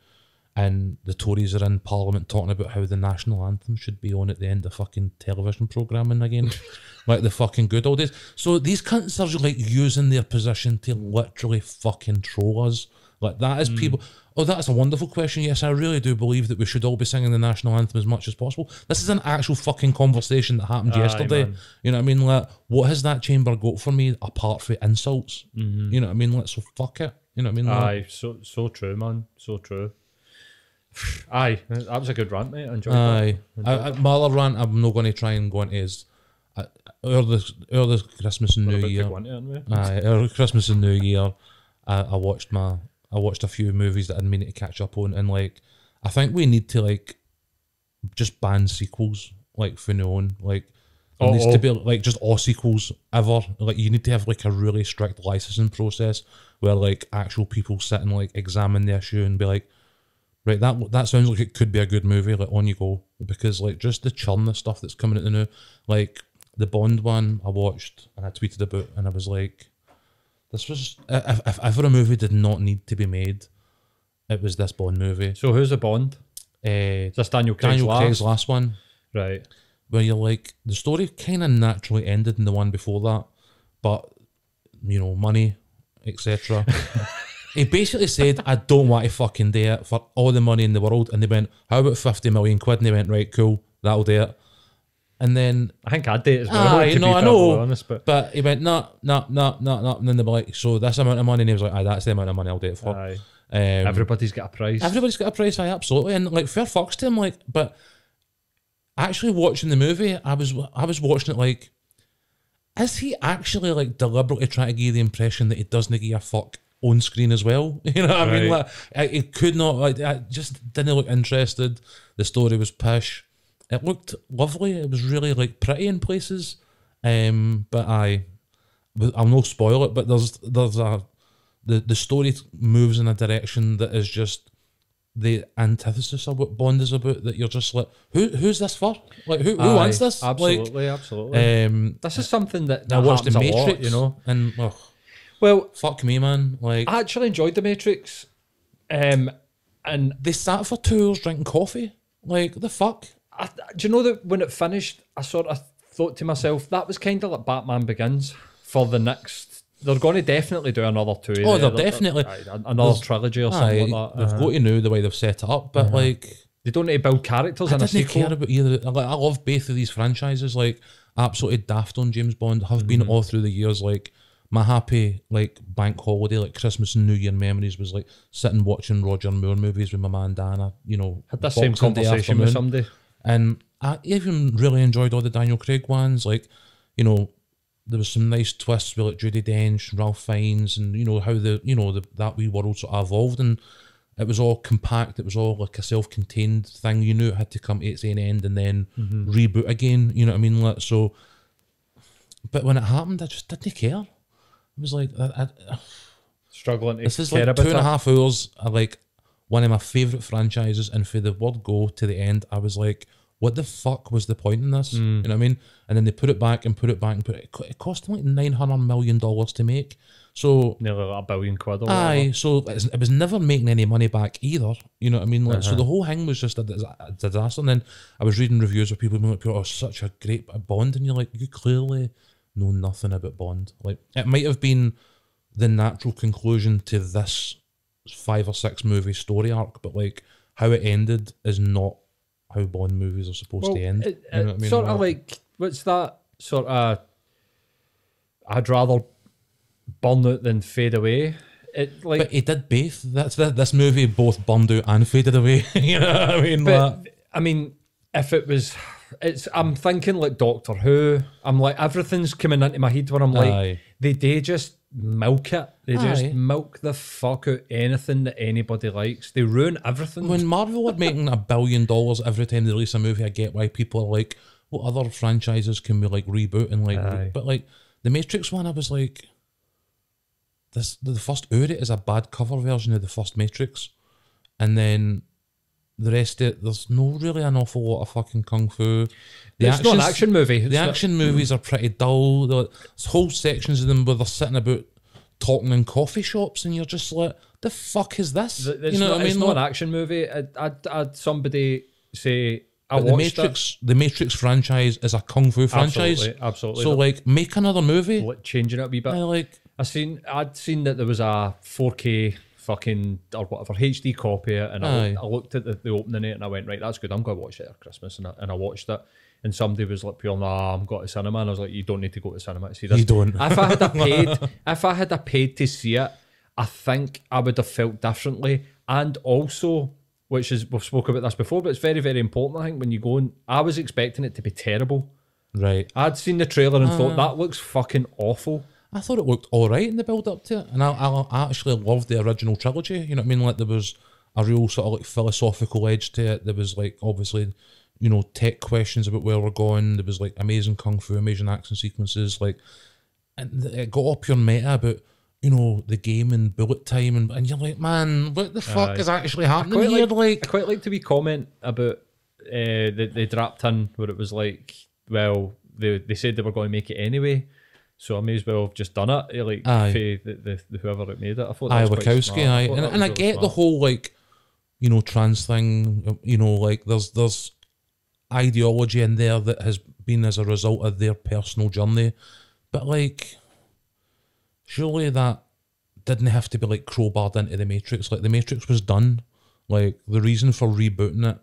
And the Tories are in Parliament talking about how the national anthem should be on at the end of fucking television programming again, [laughs] like the fucking good old days. So these cunts are like using their position to literally fucking troll us. Like that is people. Oh, that's a wonderful question. Yes, I really do believe that we should all be singing the national anthem as much as possible. This is an actual fucking conversation that happened Aye, yesterday. man. You know what I mean? Like, what has that chamber got for me apart from insults? You know what I mean? Like, so fuck it. You know what I mean? Like, Aye, so so true, man. So true. Aye, that was a good rant, mate. I enjoyed Aye. that. I, my other rant I'm not going to try and go into is uh, early, early Christmas and New Year. go into it, aren't we? Aye, early Christmas and New Year. I, I watched my I watched a few movies that I didn't mean to catch up on, and like I think we need to like just ban sequels like from now on. Like Oh, needs to be like just all sequels ever. Like you need to have like a really strict licensing process where like actual people sit and like examine the issue and be like, right, that that sounds like it could be a good movie. Like on you go because like just the churn of stuff that's coming out the new, like the Bond one I watched and I tweeted about and I was like, this was if, if ever a movie did not need to be made, it was this Bond movie. So who's the Bond? Uh, Is this Daniel Craig's Daniel last? Craig's last one Right. where you're like the story kind of naturally ended in the one before that, but you know money, etc. [laughs] he basically said, "I don't want to fucking do it for all the money in the world," and they went, "How about fifty million quid?" And they went, "Right, cool, that'll do it." And then, I think I'd date as well. Aye, to no, be I know, honest, but, but he went, "No, no, no, no, no," and then they were like, "So this amount of money," and he was like, "Aye, that's the amount of money I'll do it for." aye. Um, everybody's got a price. Everybody's got a price, I absolutely, and like fair fucks to him, like. But actually, watching the movie, I was I was watching it like, is he actually like deliberately trying to give you the impression that he doesn't give a fuck on screen as well? [laughs] You know what I mean? Like, it could not like I just didn't look interested. The story was pish. It looked lovely. It was really like pretty in places. Um, but I, I'll not spoil it. But there's there's a the the story moves in a direction that is just the antithesis of what Bond is about. That you're just like, who who's this for? Like, who, who Aye, wants this? Absolutely, absolutely. Like, um, this is something that, I that watched the Matrix, lot, you know. and oh, Well, fuck me, man. Like, I actually enjoyed the Matrix, um, and they sat for two hours drinking coffee. Like, the fuck? I, do you know that when it finished, I sort of thought to myself that was kind of like Batman Begins for the next they're going to definitely do another two. Oh, there. they're definitely- aye, another trilogy or Aye, something like that. they've Uh-huh. got to know the way they've set it up, but like They don't need to build characters I in a didn't care about either. I, like, I love both of these franchises. Like absolutely daft on James Bond. Have been all through the years. Like my happy like bank holiday, like Christmas and New Year memories was like sitting watching Roger Moore movies with my man Dana. You know, Had that same conversation with somebody. And I even really enjoyed all the Daniel Craig ones. Like, you know, there was some nice twists with like Judi Dench, Ralph Fiennes, and you know how the you know the, that wee world sort of evolved, and it was all compact. It was all like a self-contained thing. You knew it had to come to its own end and then mm-hmm. reboot again. You know what I mean? Like, so, but when it happened, I just didn't care. It was like I, I, Struggling to this is care like two and a half hours. of like one of my favorite franchises, and for the word go to the end, I was like, "What the fuck was the point in this?" Hmm. You know what I mean? And then they put it back and put it back and put it. It cost them like nine hundred million dollars to make. So Nearly like a billion quid or aye, whatever. so it was never making any money back either. You know what I mean? Like, Uh-huh. So the whole thing was just a, a disaster. And then I was reading reviews of people being like, "Oh, such a great Bond," and you're like, "You clearly know nothing about Bond." Like it might have been the natural conclusion to this five or six movie story arc, but like how it ended is not how Bond movies are supposed Well, to end. it- you know what I mean? Sort of like what's that sort of? I'd rather burn out than fade away. It like but he did both. That's that. This movie both burned out and faded away. [laughs] you know what I mean? But Like- I mean, if it was, it's. I'm thinking like Doctor Who. I'm like everything's coming into my head where I'm like, Aye. They they just milk it. They Aye. just milk the fuck out anything that anybody likes. They ruin everything. when Marvel are making a billion dollars every time they release a movie, I get why people are like, "What other franchises can we like reboot and like?" Aye. But like the Matrix one, I was like, "This the first hour is a bad cover version of the first Matrix," and then the rest of it, there's no really an awful lot of fucking kung fu. The it's not an action movie. It's The not- action movies are pretty dull. There's whole sections of them where they're sitting about talking in coffee shops, and you're just like, "The fuck is this?" It's you know not, what I mean? It's not Like- an action movie. I'd, I'd, I'd somebody say I the Matrix, the Matrix franchise is a kung fu franchise. Absolutely, absolutely. So like, make another movie. like changing it a wee bit. I like. I seen I'd seen that there was a 4K fucking or whatever HD copy it, and I, looked- I looked at the, the opening it and I went right, that's good. I'm going to watch it at Christmas, and I, and I watched it. And somebody was like, "Pure, nah, I'm going to cinema," and I was like, "You don't need to go to cinema to see this." You don't. If I had a [laughs] paid, if I had a paid to see it, I think I would have felt differently. And also, which is we've spoke about this before, but it's very, very important. I think when you go and I was expecting it to be terrible. Right. I'd seen the trailer and Uh. thought that looks fucking awful. I thought it looked all right in the build up to it, and I, I, I actually loved the original trilogy. You know what I mean? Like there was a real sort of like philosophical edge to it. There was like obviously, you know, tech questions about where we're going. There was like amazing kung fu, amazing action sequences. Like, and it got up your meta about you know the game and bullet time, and, and you're like, man, what the fuck Aye. is actually happening quite here? like, Like, I quite like to be comment about uh, they, they dropped in where it was like, well, they they said they were going to make it anyway, so I may as well have just done it. eh, Like, Aye. the, the, the whoever it made it, I thought that Aye, Wachowski, smart. aye, and, and I really get the whole like, you know, trans thing. You know, like there's there's ideology in there that has been as a result of their personal journey, but like, surely that didn't have to be like crowbarred into the Matrix. Like the Matrix was done. Like the reason for rebooting it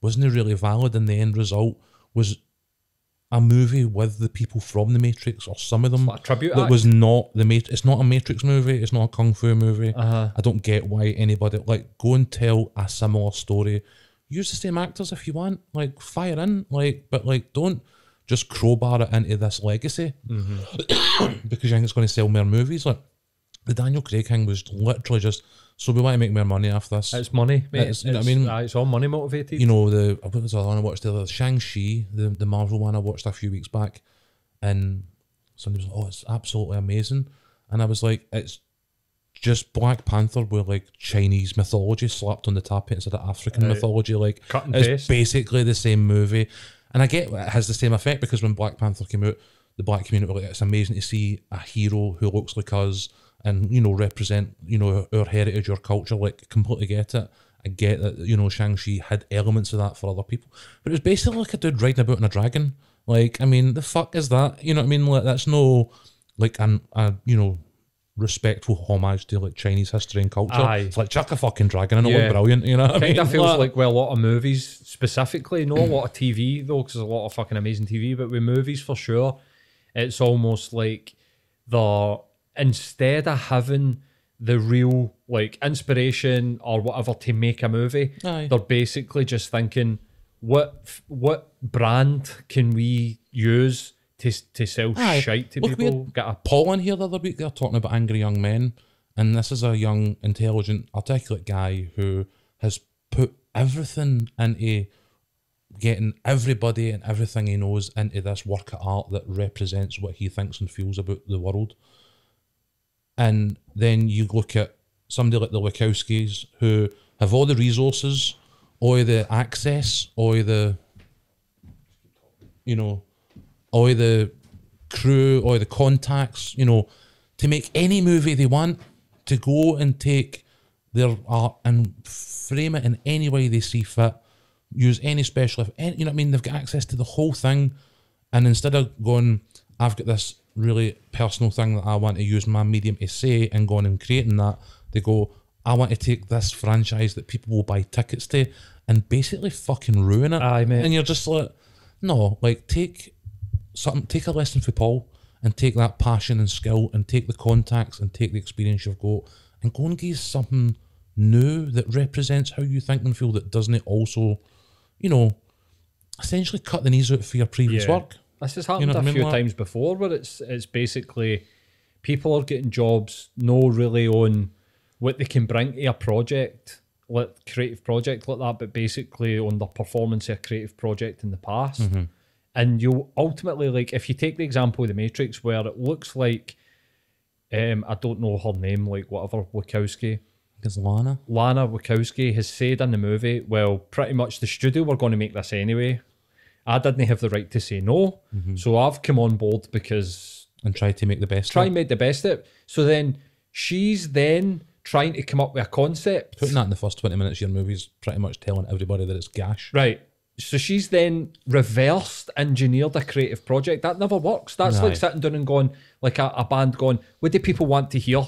wasn't really valid, and the end result was a movie with the people from the Matrix or some of them Like tribute that act. was not the Matrix. It's not a Matrix movie. It's not a kung fu movie. Uh-huh. I don't get why anybody like go and tell a similar story. Use the same actors if you want. Like fire in. Like, but like don't just crowbar it into this legacy Mm-hmm. [coughs] because you think it's going to sell more movies. Like the Daniel Craig thing was literally just so we want to make more money off this. It's money, mate. It's- It's, you know what I mean? aye, it's all money motivated. you know the what was the other one I watched the other Shang Chi the the Marvel one I watched a few weeks back, and somebody was like, "Oh, it's absolutely amazing," and I was like, "It's just Black Panther with like Chinese mythology slapped on the top instead of African Right. mythology. Like Cut and it's paste. basically the same movie, and I get it has the same effect because when Black Panther came out, the black community were like, "It's amazing to see a hero who looks like us." And you know, represent you know our heritage, our culture. Like, completely get it. I get that you know Shang-Chi had elements of that for other people, but it was basically like a dude riding about on a dragon. Like, I mean, the fuck is that? You know what I mean? Like, that's no like an a you know respectful homage to like Chinese history and culture. Aye. It's like chuck a fucking dragon and it Yeah. look brilliant, you know what I kind mean? of feels like well, a lot of movies specifically, not a lot of TV though, because there's a lot of fucking amazing TV, but with movies for sure, it's almost like the instead of having the real like inspiration or whatever to make a movie, Aye. they're basically just thinking what what brand can we use to to sell Aye. shite to Look, people? Get a Paul in here the other week, they're talking about angry young men, and this is a young, intelligent, articulate guy who has put everything into getting everybody and everything he knows into this work of art that represents what he thinks and feels about the world. And then you look at somebody like the Wachowskis who have all the resources, all the access, all the, you know, all the crew, all the contacts, you know, to make any movie they want, to go and take their art and frame it in any way they see fit, use any special, any, you know what I mean? They've got access to the whole thing. And instead of going, I've got this really personal thing that I want to use my medium to say and going and creating that, they go, I want to take this franchise that people will buy tickets to and basically fucking ruin it. Aye, mate. And you're just like, no, like take something, take a lesson for Paul and take that passion and skill and take the contacts and take the experience you've got and go and give something new that represents how you think and feel that doesn't it also, you know, essentially cut the knees out for your previous Yeah. work. This has happened know a I mean, few like- times before, where it's it's basically people are getting jobs no really on what they can bring to a project, like creative project like that, but basically on the performance of a creative project in the past. Mm-hmm. And you ultimately like if you take the example of the Matrix, where it looks like um I don't know her name, like whatever Wachowski. Because Lana, Lana Wachowski has said in the movie, well, pretty much the studio were going to make this anyway. I didn't have the right to say no, Mm-hmm. so I've come on board because and try to make the best. try of it. and make the best of it. So then she's then trying to come up with a concept. Putting that in the first 20 minutes of your movie is pretty much telling everybody that it's gash. Right. So she's then reversed engineered a creative project. That never works. That's Aye. like sitting down and going, like a, a band going, what do people want to hear?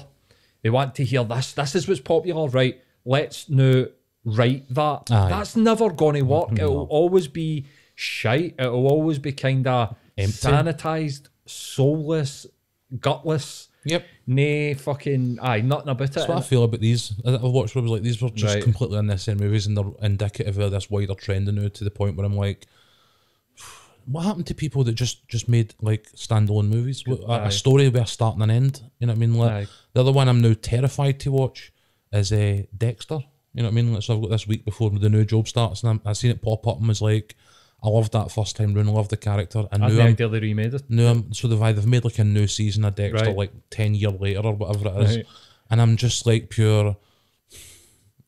They want to hear this. This is what's popular, right? Let's now write that. Aye. That's never going to work. It'll always be shite. It'll always be kind of sanitized, soulless, gutless. Yep. Nay, fucking, aye, nothing about it. That's what I feel about these. I- I've watched movies like these were just Right. completely unnecessary movies and they're indicative of this wider trend and now to the point where I'm like, [sighs] what happened to people that just just made like standalone movies? A, a story with a start and an end. You know what I mean? Like, the other one I'm now terrified to watch is uh, Dexter. You know what I mean? Like, so I've got this week before the new job starts and I'm, I seen it pop up and was like, I loved that first time round. I loved the character. And now the I'm idea they remade it. no, I'm, so they've they've made like a new season of Dexter Right. like ten year later or whatever it is, Right. and I'm just like pure.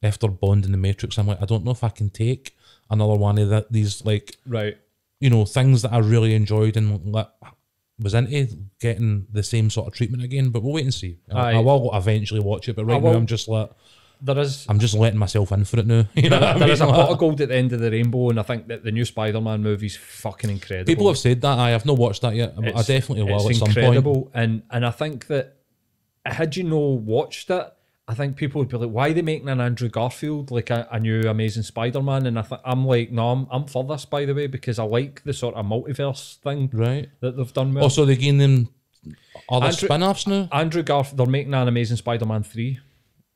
After Bond in the Matrix, I'm like, I don't know if I can take another one of that these like Right. you know things that I really enjoyed and like, was into getting the same sort of treatment again. But we'll wait and see. I. I will eventually watch it, but right now. I'm just like There is I'm just letting myself in for it now. [laughs] You know, there mean? is a pot of gold at the end of the rainbow, and I think that the new Spider-Man movie's fucking incredible. people have said that. I have not watched that yet. but I definitely will it's at some point. incredible, and and I think that had you not watched it, I think people would be like, "Why are they making an Andrew Garfield like a, a new Amazing Spider-Man?" And I th- I'm like, "No, I'm I'm for this by the way because I like the sort of multiverse thing Right. that they've done with oh, Also, they're giving them other Andrew- spin-offs now. Andrew Garfield. They're making an Amazing Spider-Man three,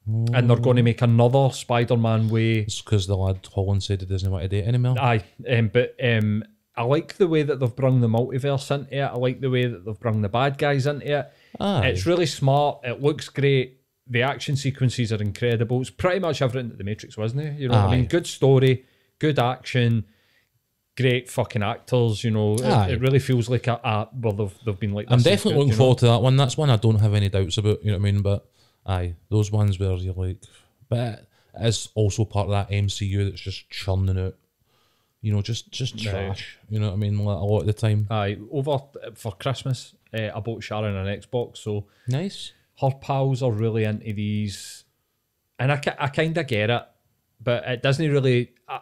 and they're going to make another Spider-Man way It's because the lad Holland said he doesn't want to date anymore. Aye, um, but um, I like the way that they've brung the multiverse into it. I like the way that they've brung the bad guys into it. Aye. It's really smart. It looks great. The action sequences are incredible. It's pretty much everything that the Matrix wasn't it? You know what I mean? Good story, good action, great fucking actors. You know, it, it really feels like a, a well, they've they've been like. I'm definitely good, looking you know? forward to that one. That's one I don't have any doubts about. You know what I mean? But aye, those ones where you're like, but it's also part of that MCU that's just churning out. You know, just just Right. trash. You know what I mean? Like, a lot of the time. Aye, over for Christmas, uh, I bought Sharon an Xbox, so Nice. her pals are really into these, and I, I kind of get it, but it doesn't really, uh,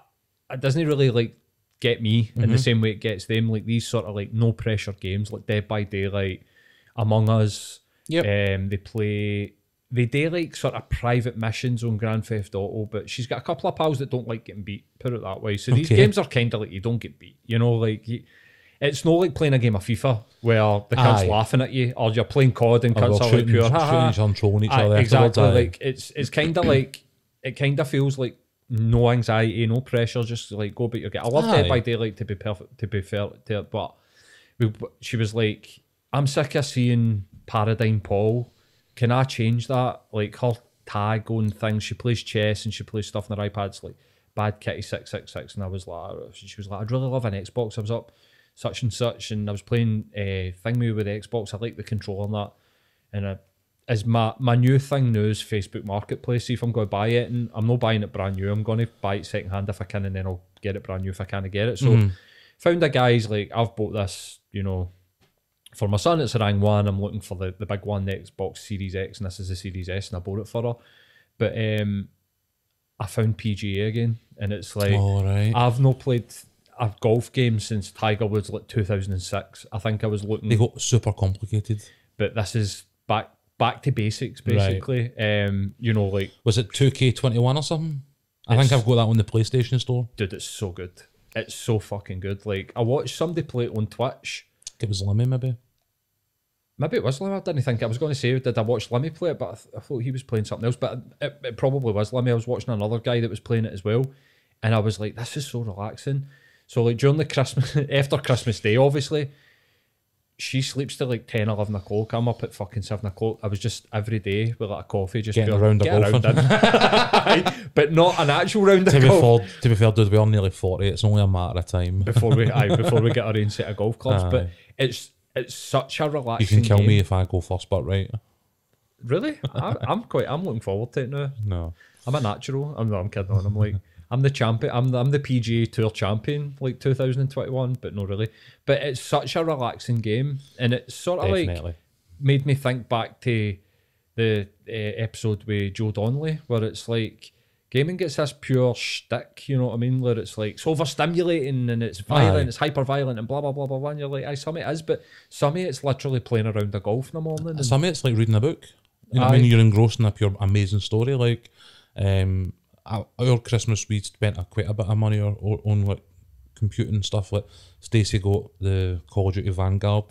it doesn't really like get me in the same way it gets them. Like these sort of like no pressure games, like Dead by Daylight, Among Us, Yeah, Um, they play. They do like sort of private missions on Grand Theft Auto, but she's got a couple of pals that don't like getting beat. Put it that way. So these Okay. games are kind of like you don't get beat. You know, like you, it's not like playing a game of FIFA where the kid's Aye. laughing at you, or you're playing COD and oh, kids we're are like pure. "Ha ha." each other and trolling each Aye, other. exactly. Like it's it's kind of like it kind of feels like no anxiety, no pressure, just like go about your game. I love Dead Aye. by Daylight to be perfect, to be fair to it, but we, she was like, "I'm sick of seeing Paradigm Paul. Can I change that? Like her tag on things. She plays chess and she plays stuff on her iPads like Bad Kitty six six six, and I was like, she was like, I'd really love an Xbox. I was up such and such, and I was playing uh, Thingy with the Xbox. I like the control on that, and I, as my my new thing now is Facebook Marketplace. See if I'm going to buy it, and I'm not buying it brand new. I'm going to buy it second hand if I can, and then I'll get it brand new if I can't get it. So found a guy's like I've bought this, you know, for my son. It's a Rang One. I'm looking for the the big one, the Xbox Series X, and this is the Series S, and I bought it for her. But um, I found PGA again, and it's like All right. I've not played a golf game since Tiger Woods like 2006. I think I was looking they got super complicated. but this is back back to basics basically. Um, you know, like Was it 2K21 or something? I think I've got that on the PlayStation Store. dude, it's so good. It's so fucking good. Like I watched somebody play it on Twitch. It was Lemmy, maybe. Maybe it was Lemmy. I didn't think I was going to say did I watch Lemmy play it, but I, th- I thought he was playing something else. But it, it probably was Lemmy. I was watching another guy that was playing it as well, and I was like, this is so relaxing. So like during the Christmas [laughs] after Christmas Day, obviously. She sleeps till like 10, 11 o'clock. I'm up at fucking 7 o'clock. I was just every day with like a coffee, just Getting be a round golfing. [laughs] but not an actual round of To be, golf. fair, to be fair, dude, we are nearly 40. It's only a matter of time. before we aye, [laughs] before we get our own set of golf clubs. But it's it's such a relaxing You can kill game. me if I go first, but right? Really? I, I'm quite. I'm looking forward to it now. No. I'm a natural. I'm. No, I'm kidding. On. I'm like. I'm the champion. I'm the, I'm the PGA Tour champion, like 2021, but not really. But it's such a relaxing game, and it's sort of like made me think back to the uh, episode with Joe Donnelly, where it's like gaming gets this pure shtick, you know what I mean? Where it's like it's overstimulating and it's violent, Aye. it's hyper violent and blah blah blah blah blah. And you're like, I some it is, but some of it's literally playing around the golf in the morning. And, Some of it's like reading a book. You know what I mean? You're engrossed in a pure amazing story. Like, um, our Christmas, we spent a, quite a bit of money on, on like computing stuff. Like, Stacey got the Call of Duty Vanguard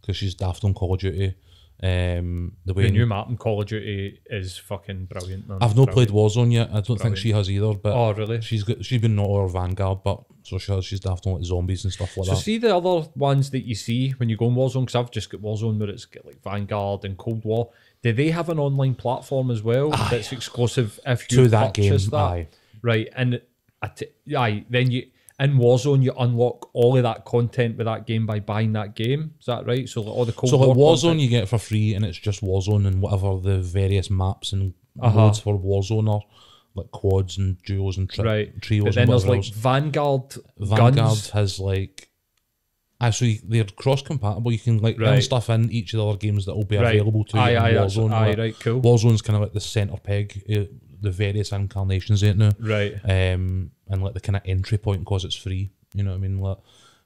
because she's daft on Call of Duty. Um, the way the new map in Call of Duty is fucking brilliant. Man. I've not Brilliant. played Warzone yet. I don't think she has either. But Oh, really? she's got she's been not our Vanguard, but so she has. She's daft on like zombies and stuff like So that. So see the other ones that you see when you go on Warzone, because I've just got Warzone where it's got like Vanguard and Cold War. Do they have an online platform as well that's exclusive if you To that game, purchase that? aye. Right, and aye, then you in Warzone you unlock all of that content with that game by buying that game. Is that right? So like, all the Cold So like Warzone, content- you get for free, and it's just Warzone and whatever the various maps and Uh-huh. modes for Warzone are, like quads and duos and tri- right? trios But then there's like. Vanguard, Vanguard guns. has like. Actually, they're cross compatible. You can like Right. stuff in each of the other games that will be Right. available to you. Aye, aye, Warzone. aye, Like, right, cool. Warzone's kind of like the centre peg, uh, the various incarnations in it now. Right. Um, and like the kind of entry point because it's free. You know what I mean? Like,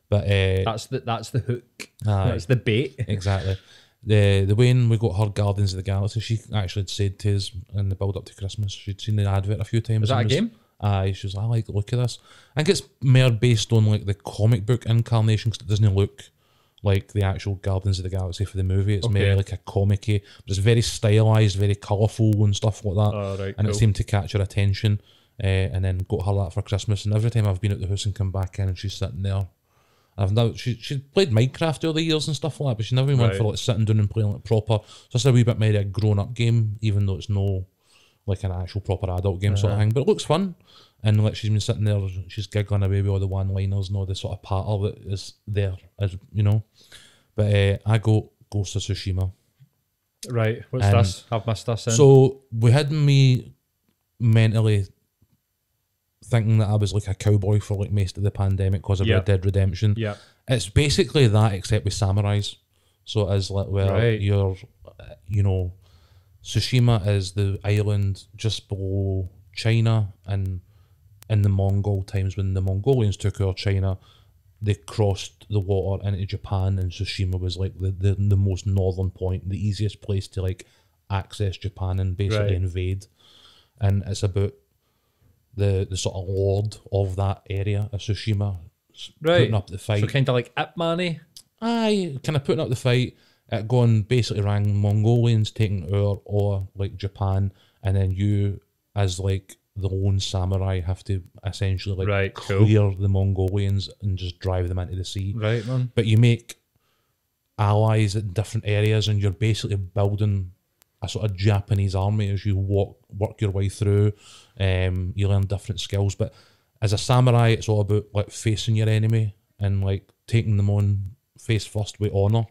but uh, That's the that's the hook. Aye. That's the bait. [laughs] exactly. The the way we got her Guardians of the Galaxy, she actually had said to us in the build up to Christmas, she'd seen the advert a few times. Was that a game? Aye, she was like, I like the look of this. I think it's more based on like the comic book incarnation because it doesn't look like the actual Guardians of the Galaxy for the movie. It's Okay. more like a comic but it's very stylized, very colourful and stuff like that. Oh, right, and cool. it seemed to catch her attention. Uh, and then got her that for Christmas. And every time I've been at the house and come back in, and she's sitting there. I've now she she played Minecraft all the years and stuff like that, but she never went Right. for like sitting down and playing like proper. So Just a wee bit maybe a grown up game, even though it's no like an actual proper adult game sort of Uh-huh. thing. But it looks fun. And like she's been sitting there, she's giggling away with all the one liners and all the sort of patter that is there, as you know. But uh, I go Ghost of Tsushima. Right. What's Um, this? I've missed this. In. So we had me mentally thinking that I was like a cowboy for like most of the pandemic because of Yeah. Red Dead Redemption. yeah. It's basically that except with samurais. So it is like where Right. you're, you know, Tsushima is the island just below China, and in the Mongol times when the Mongolians took over China, they crossed the water into Japan, and Tsushima was like the, the, the most northern point, the easiest place to like access Japan and basically Right. invade. And it's about the the sort of lord of that area of Tsushima Right. putting up the fight. So kind of like Ip Aye, kind of putting up the fight, it gone basically rang Mongolians taking over or like Japan, and then you as like the lone samurai have to essentially like Right, cool. clear the Mongolians and just drive them into the sea. Right, man. But you make allies in different areas, and you're basically building a sort of Japanese army as you walk work your way through. Um, you learn different skills, but as a samurai, it's all about like facing your enemy and like taking them on face first with honor.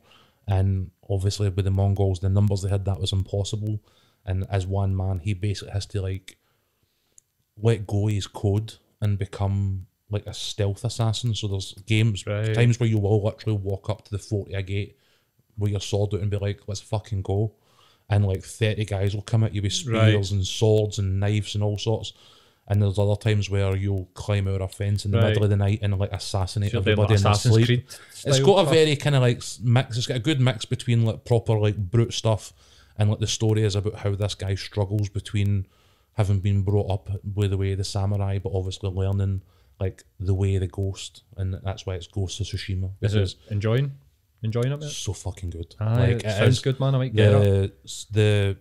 And obviously, with the Mongols, the numbers they had, that was impossible. And as one man, he basically has to like let go of his code and become like a stealth assassin. So there's games, Right. times where you will literally walk up to the fort of a gate with your sword out and be like, let's fucking go. And like 30 guys will come at you with spears and swords and knives and all sorts. And there's other times where you'll climb out a fence in the Right. middle of the night and like assassinate So everybody like in their sleep. Creed. It's got a stuff. very kind of like mix. It's got a good mix between like proper like brute stuff and like the story is about how this guy struggles between having been brought up with the way of the samurai, but obviously learning like the way of the ghost, and that's why it's Ghost of Tsushima. This is it enjoying? Enjoying it? mate? so fucking good. Like it it sounds is- good, man. I might get it. The s- the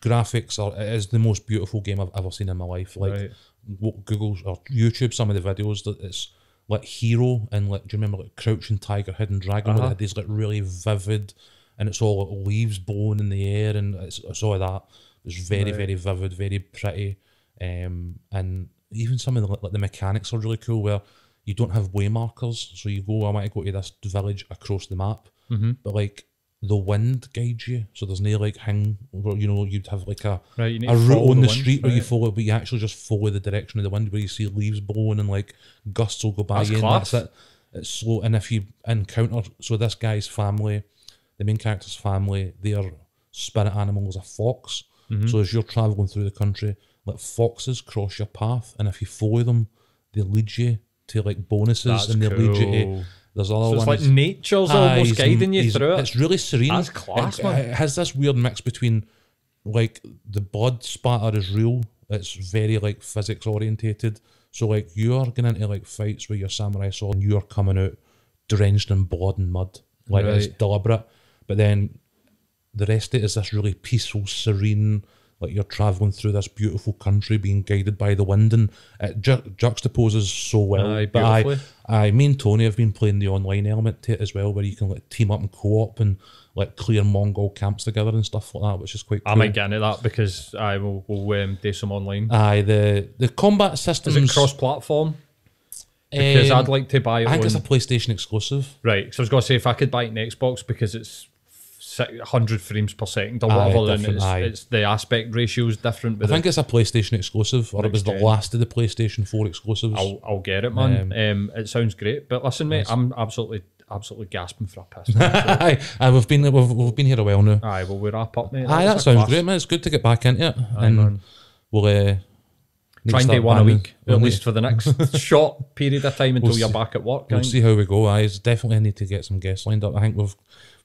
graphics are it is the most beautiful game I've ever seen in my life. Like Right. what Google or YouTube, some of the videos that it's like Hero and like do you remember like Crouching Tiger, Hidden Dragon? Where they Uh-huh. had these like really vivid, and it's all like, leaves blowing in the air, and it's, it's all of that. It's very Right. very vivid, very pretty, um, and even some of the like the mechanics are really cool where you don't have way markers, so you go, I want to go to this village across the map, Mm-hmm. but like the wind guides you, so there's no like hang, where, you know, you'd have like a Right, a route on the, wind, street where you follow, but you actually just follow the direction of the wind, where you see leaves blowing and like gusts will go by That's you, class. and that's it. It's slow, and if you encounter, so this guy's family, the main character's family, their spirit animal is a fox. Mm-hmm. So as you're traveling through the country, like foxes cross your path, and if you follow them, they lead you to like bonuses, That's and they lead you to. There's other So it's ones. like nature's Aye, almost guiding you through it. It's really serene. That's class, it, man. It has this weird mix between like the blood spatter is real. It's very like physics orientated. So like you are getting into like fights with your samurai sword and you are coming out drenched in blood and mud. Like it's deliberate. But then the rest of it is this really peaceful, serene, like you're traveling through this beautiful country being guided by the wind and it ju- juxtaposes so well. Aye, but I, beautifully. I, me and Tony have been playing the online element to it as well, where you can like team up and co-op and like clear Mongol camps together and stuff like that, which is quite cool. I might get into that because I will we'll, um, do some online. Aye, the the combat system Is cross-platform? Because um, I'd like to buy it I think it's a PlayStation exclusive. Right, so I was going to say if I could buy it in Xbox because it's 100 frames per second or Aye, whatever, different, it's, it's the aspect ratio is different. I think it's a PlayStation exclusive, or it was the gen. last of the PlayStation Four exclusives. I'll, I'll get it, man. Um, it sounds great. But listen, mate, I'm absolutely absolutely gasping for a piss. [laughs] Aye, aye, we've been we've, we've been here a while now. Aye, well, we wrap up, mate. Aye, that sounds class. great, man. It's good to get back into it, Aye, and man. we'll uh, Try and do one a week, at least for the next [laughs] short period of time until We'll you're see- back at work. We'll see how we go. I definitely need to get some guests lined up. I think we've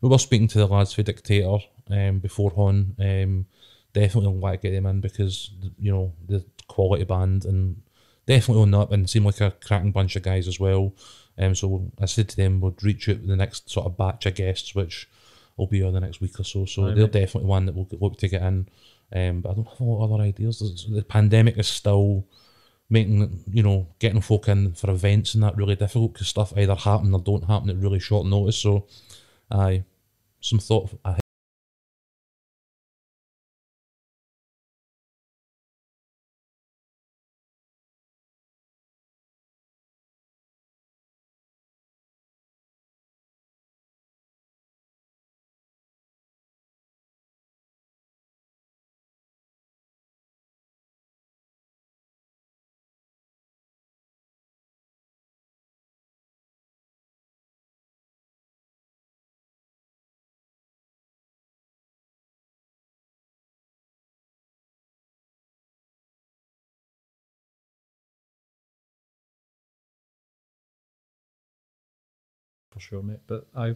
we were speaking to the lads for Dictator um, beforehand. Um, definitely want to get them in because you know the quality band and definitely on that and seem like a cracking bunch of guys as well. Um, so I said to them we'd reach out the next sort of batch of guests, which will be on the next week or so. So Aye, they're mate. definitely one that we'll look to get in. Um, but I don't have a lot of other ideas. The pandemic is still making you know getting folk in for events and that really difficult because stuff either happen or don't happen at really short notice. So, aye, some thought ahead. Sure, mate. But I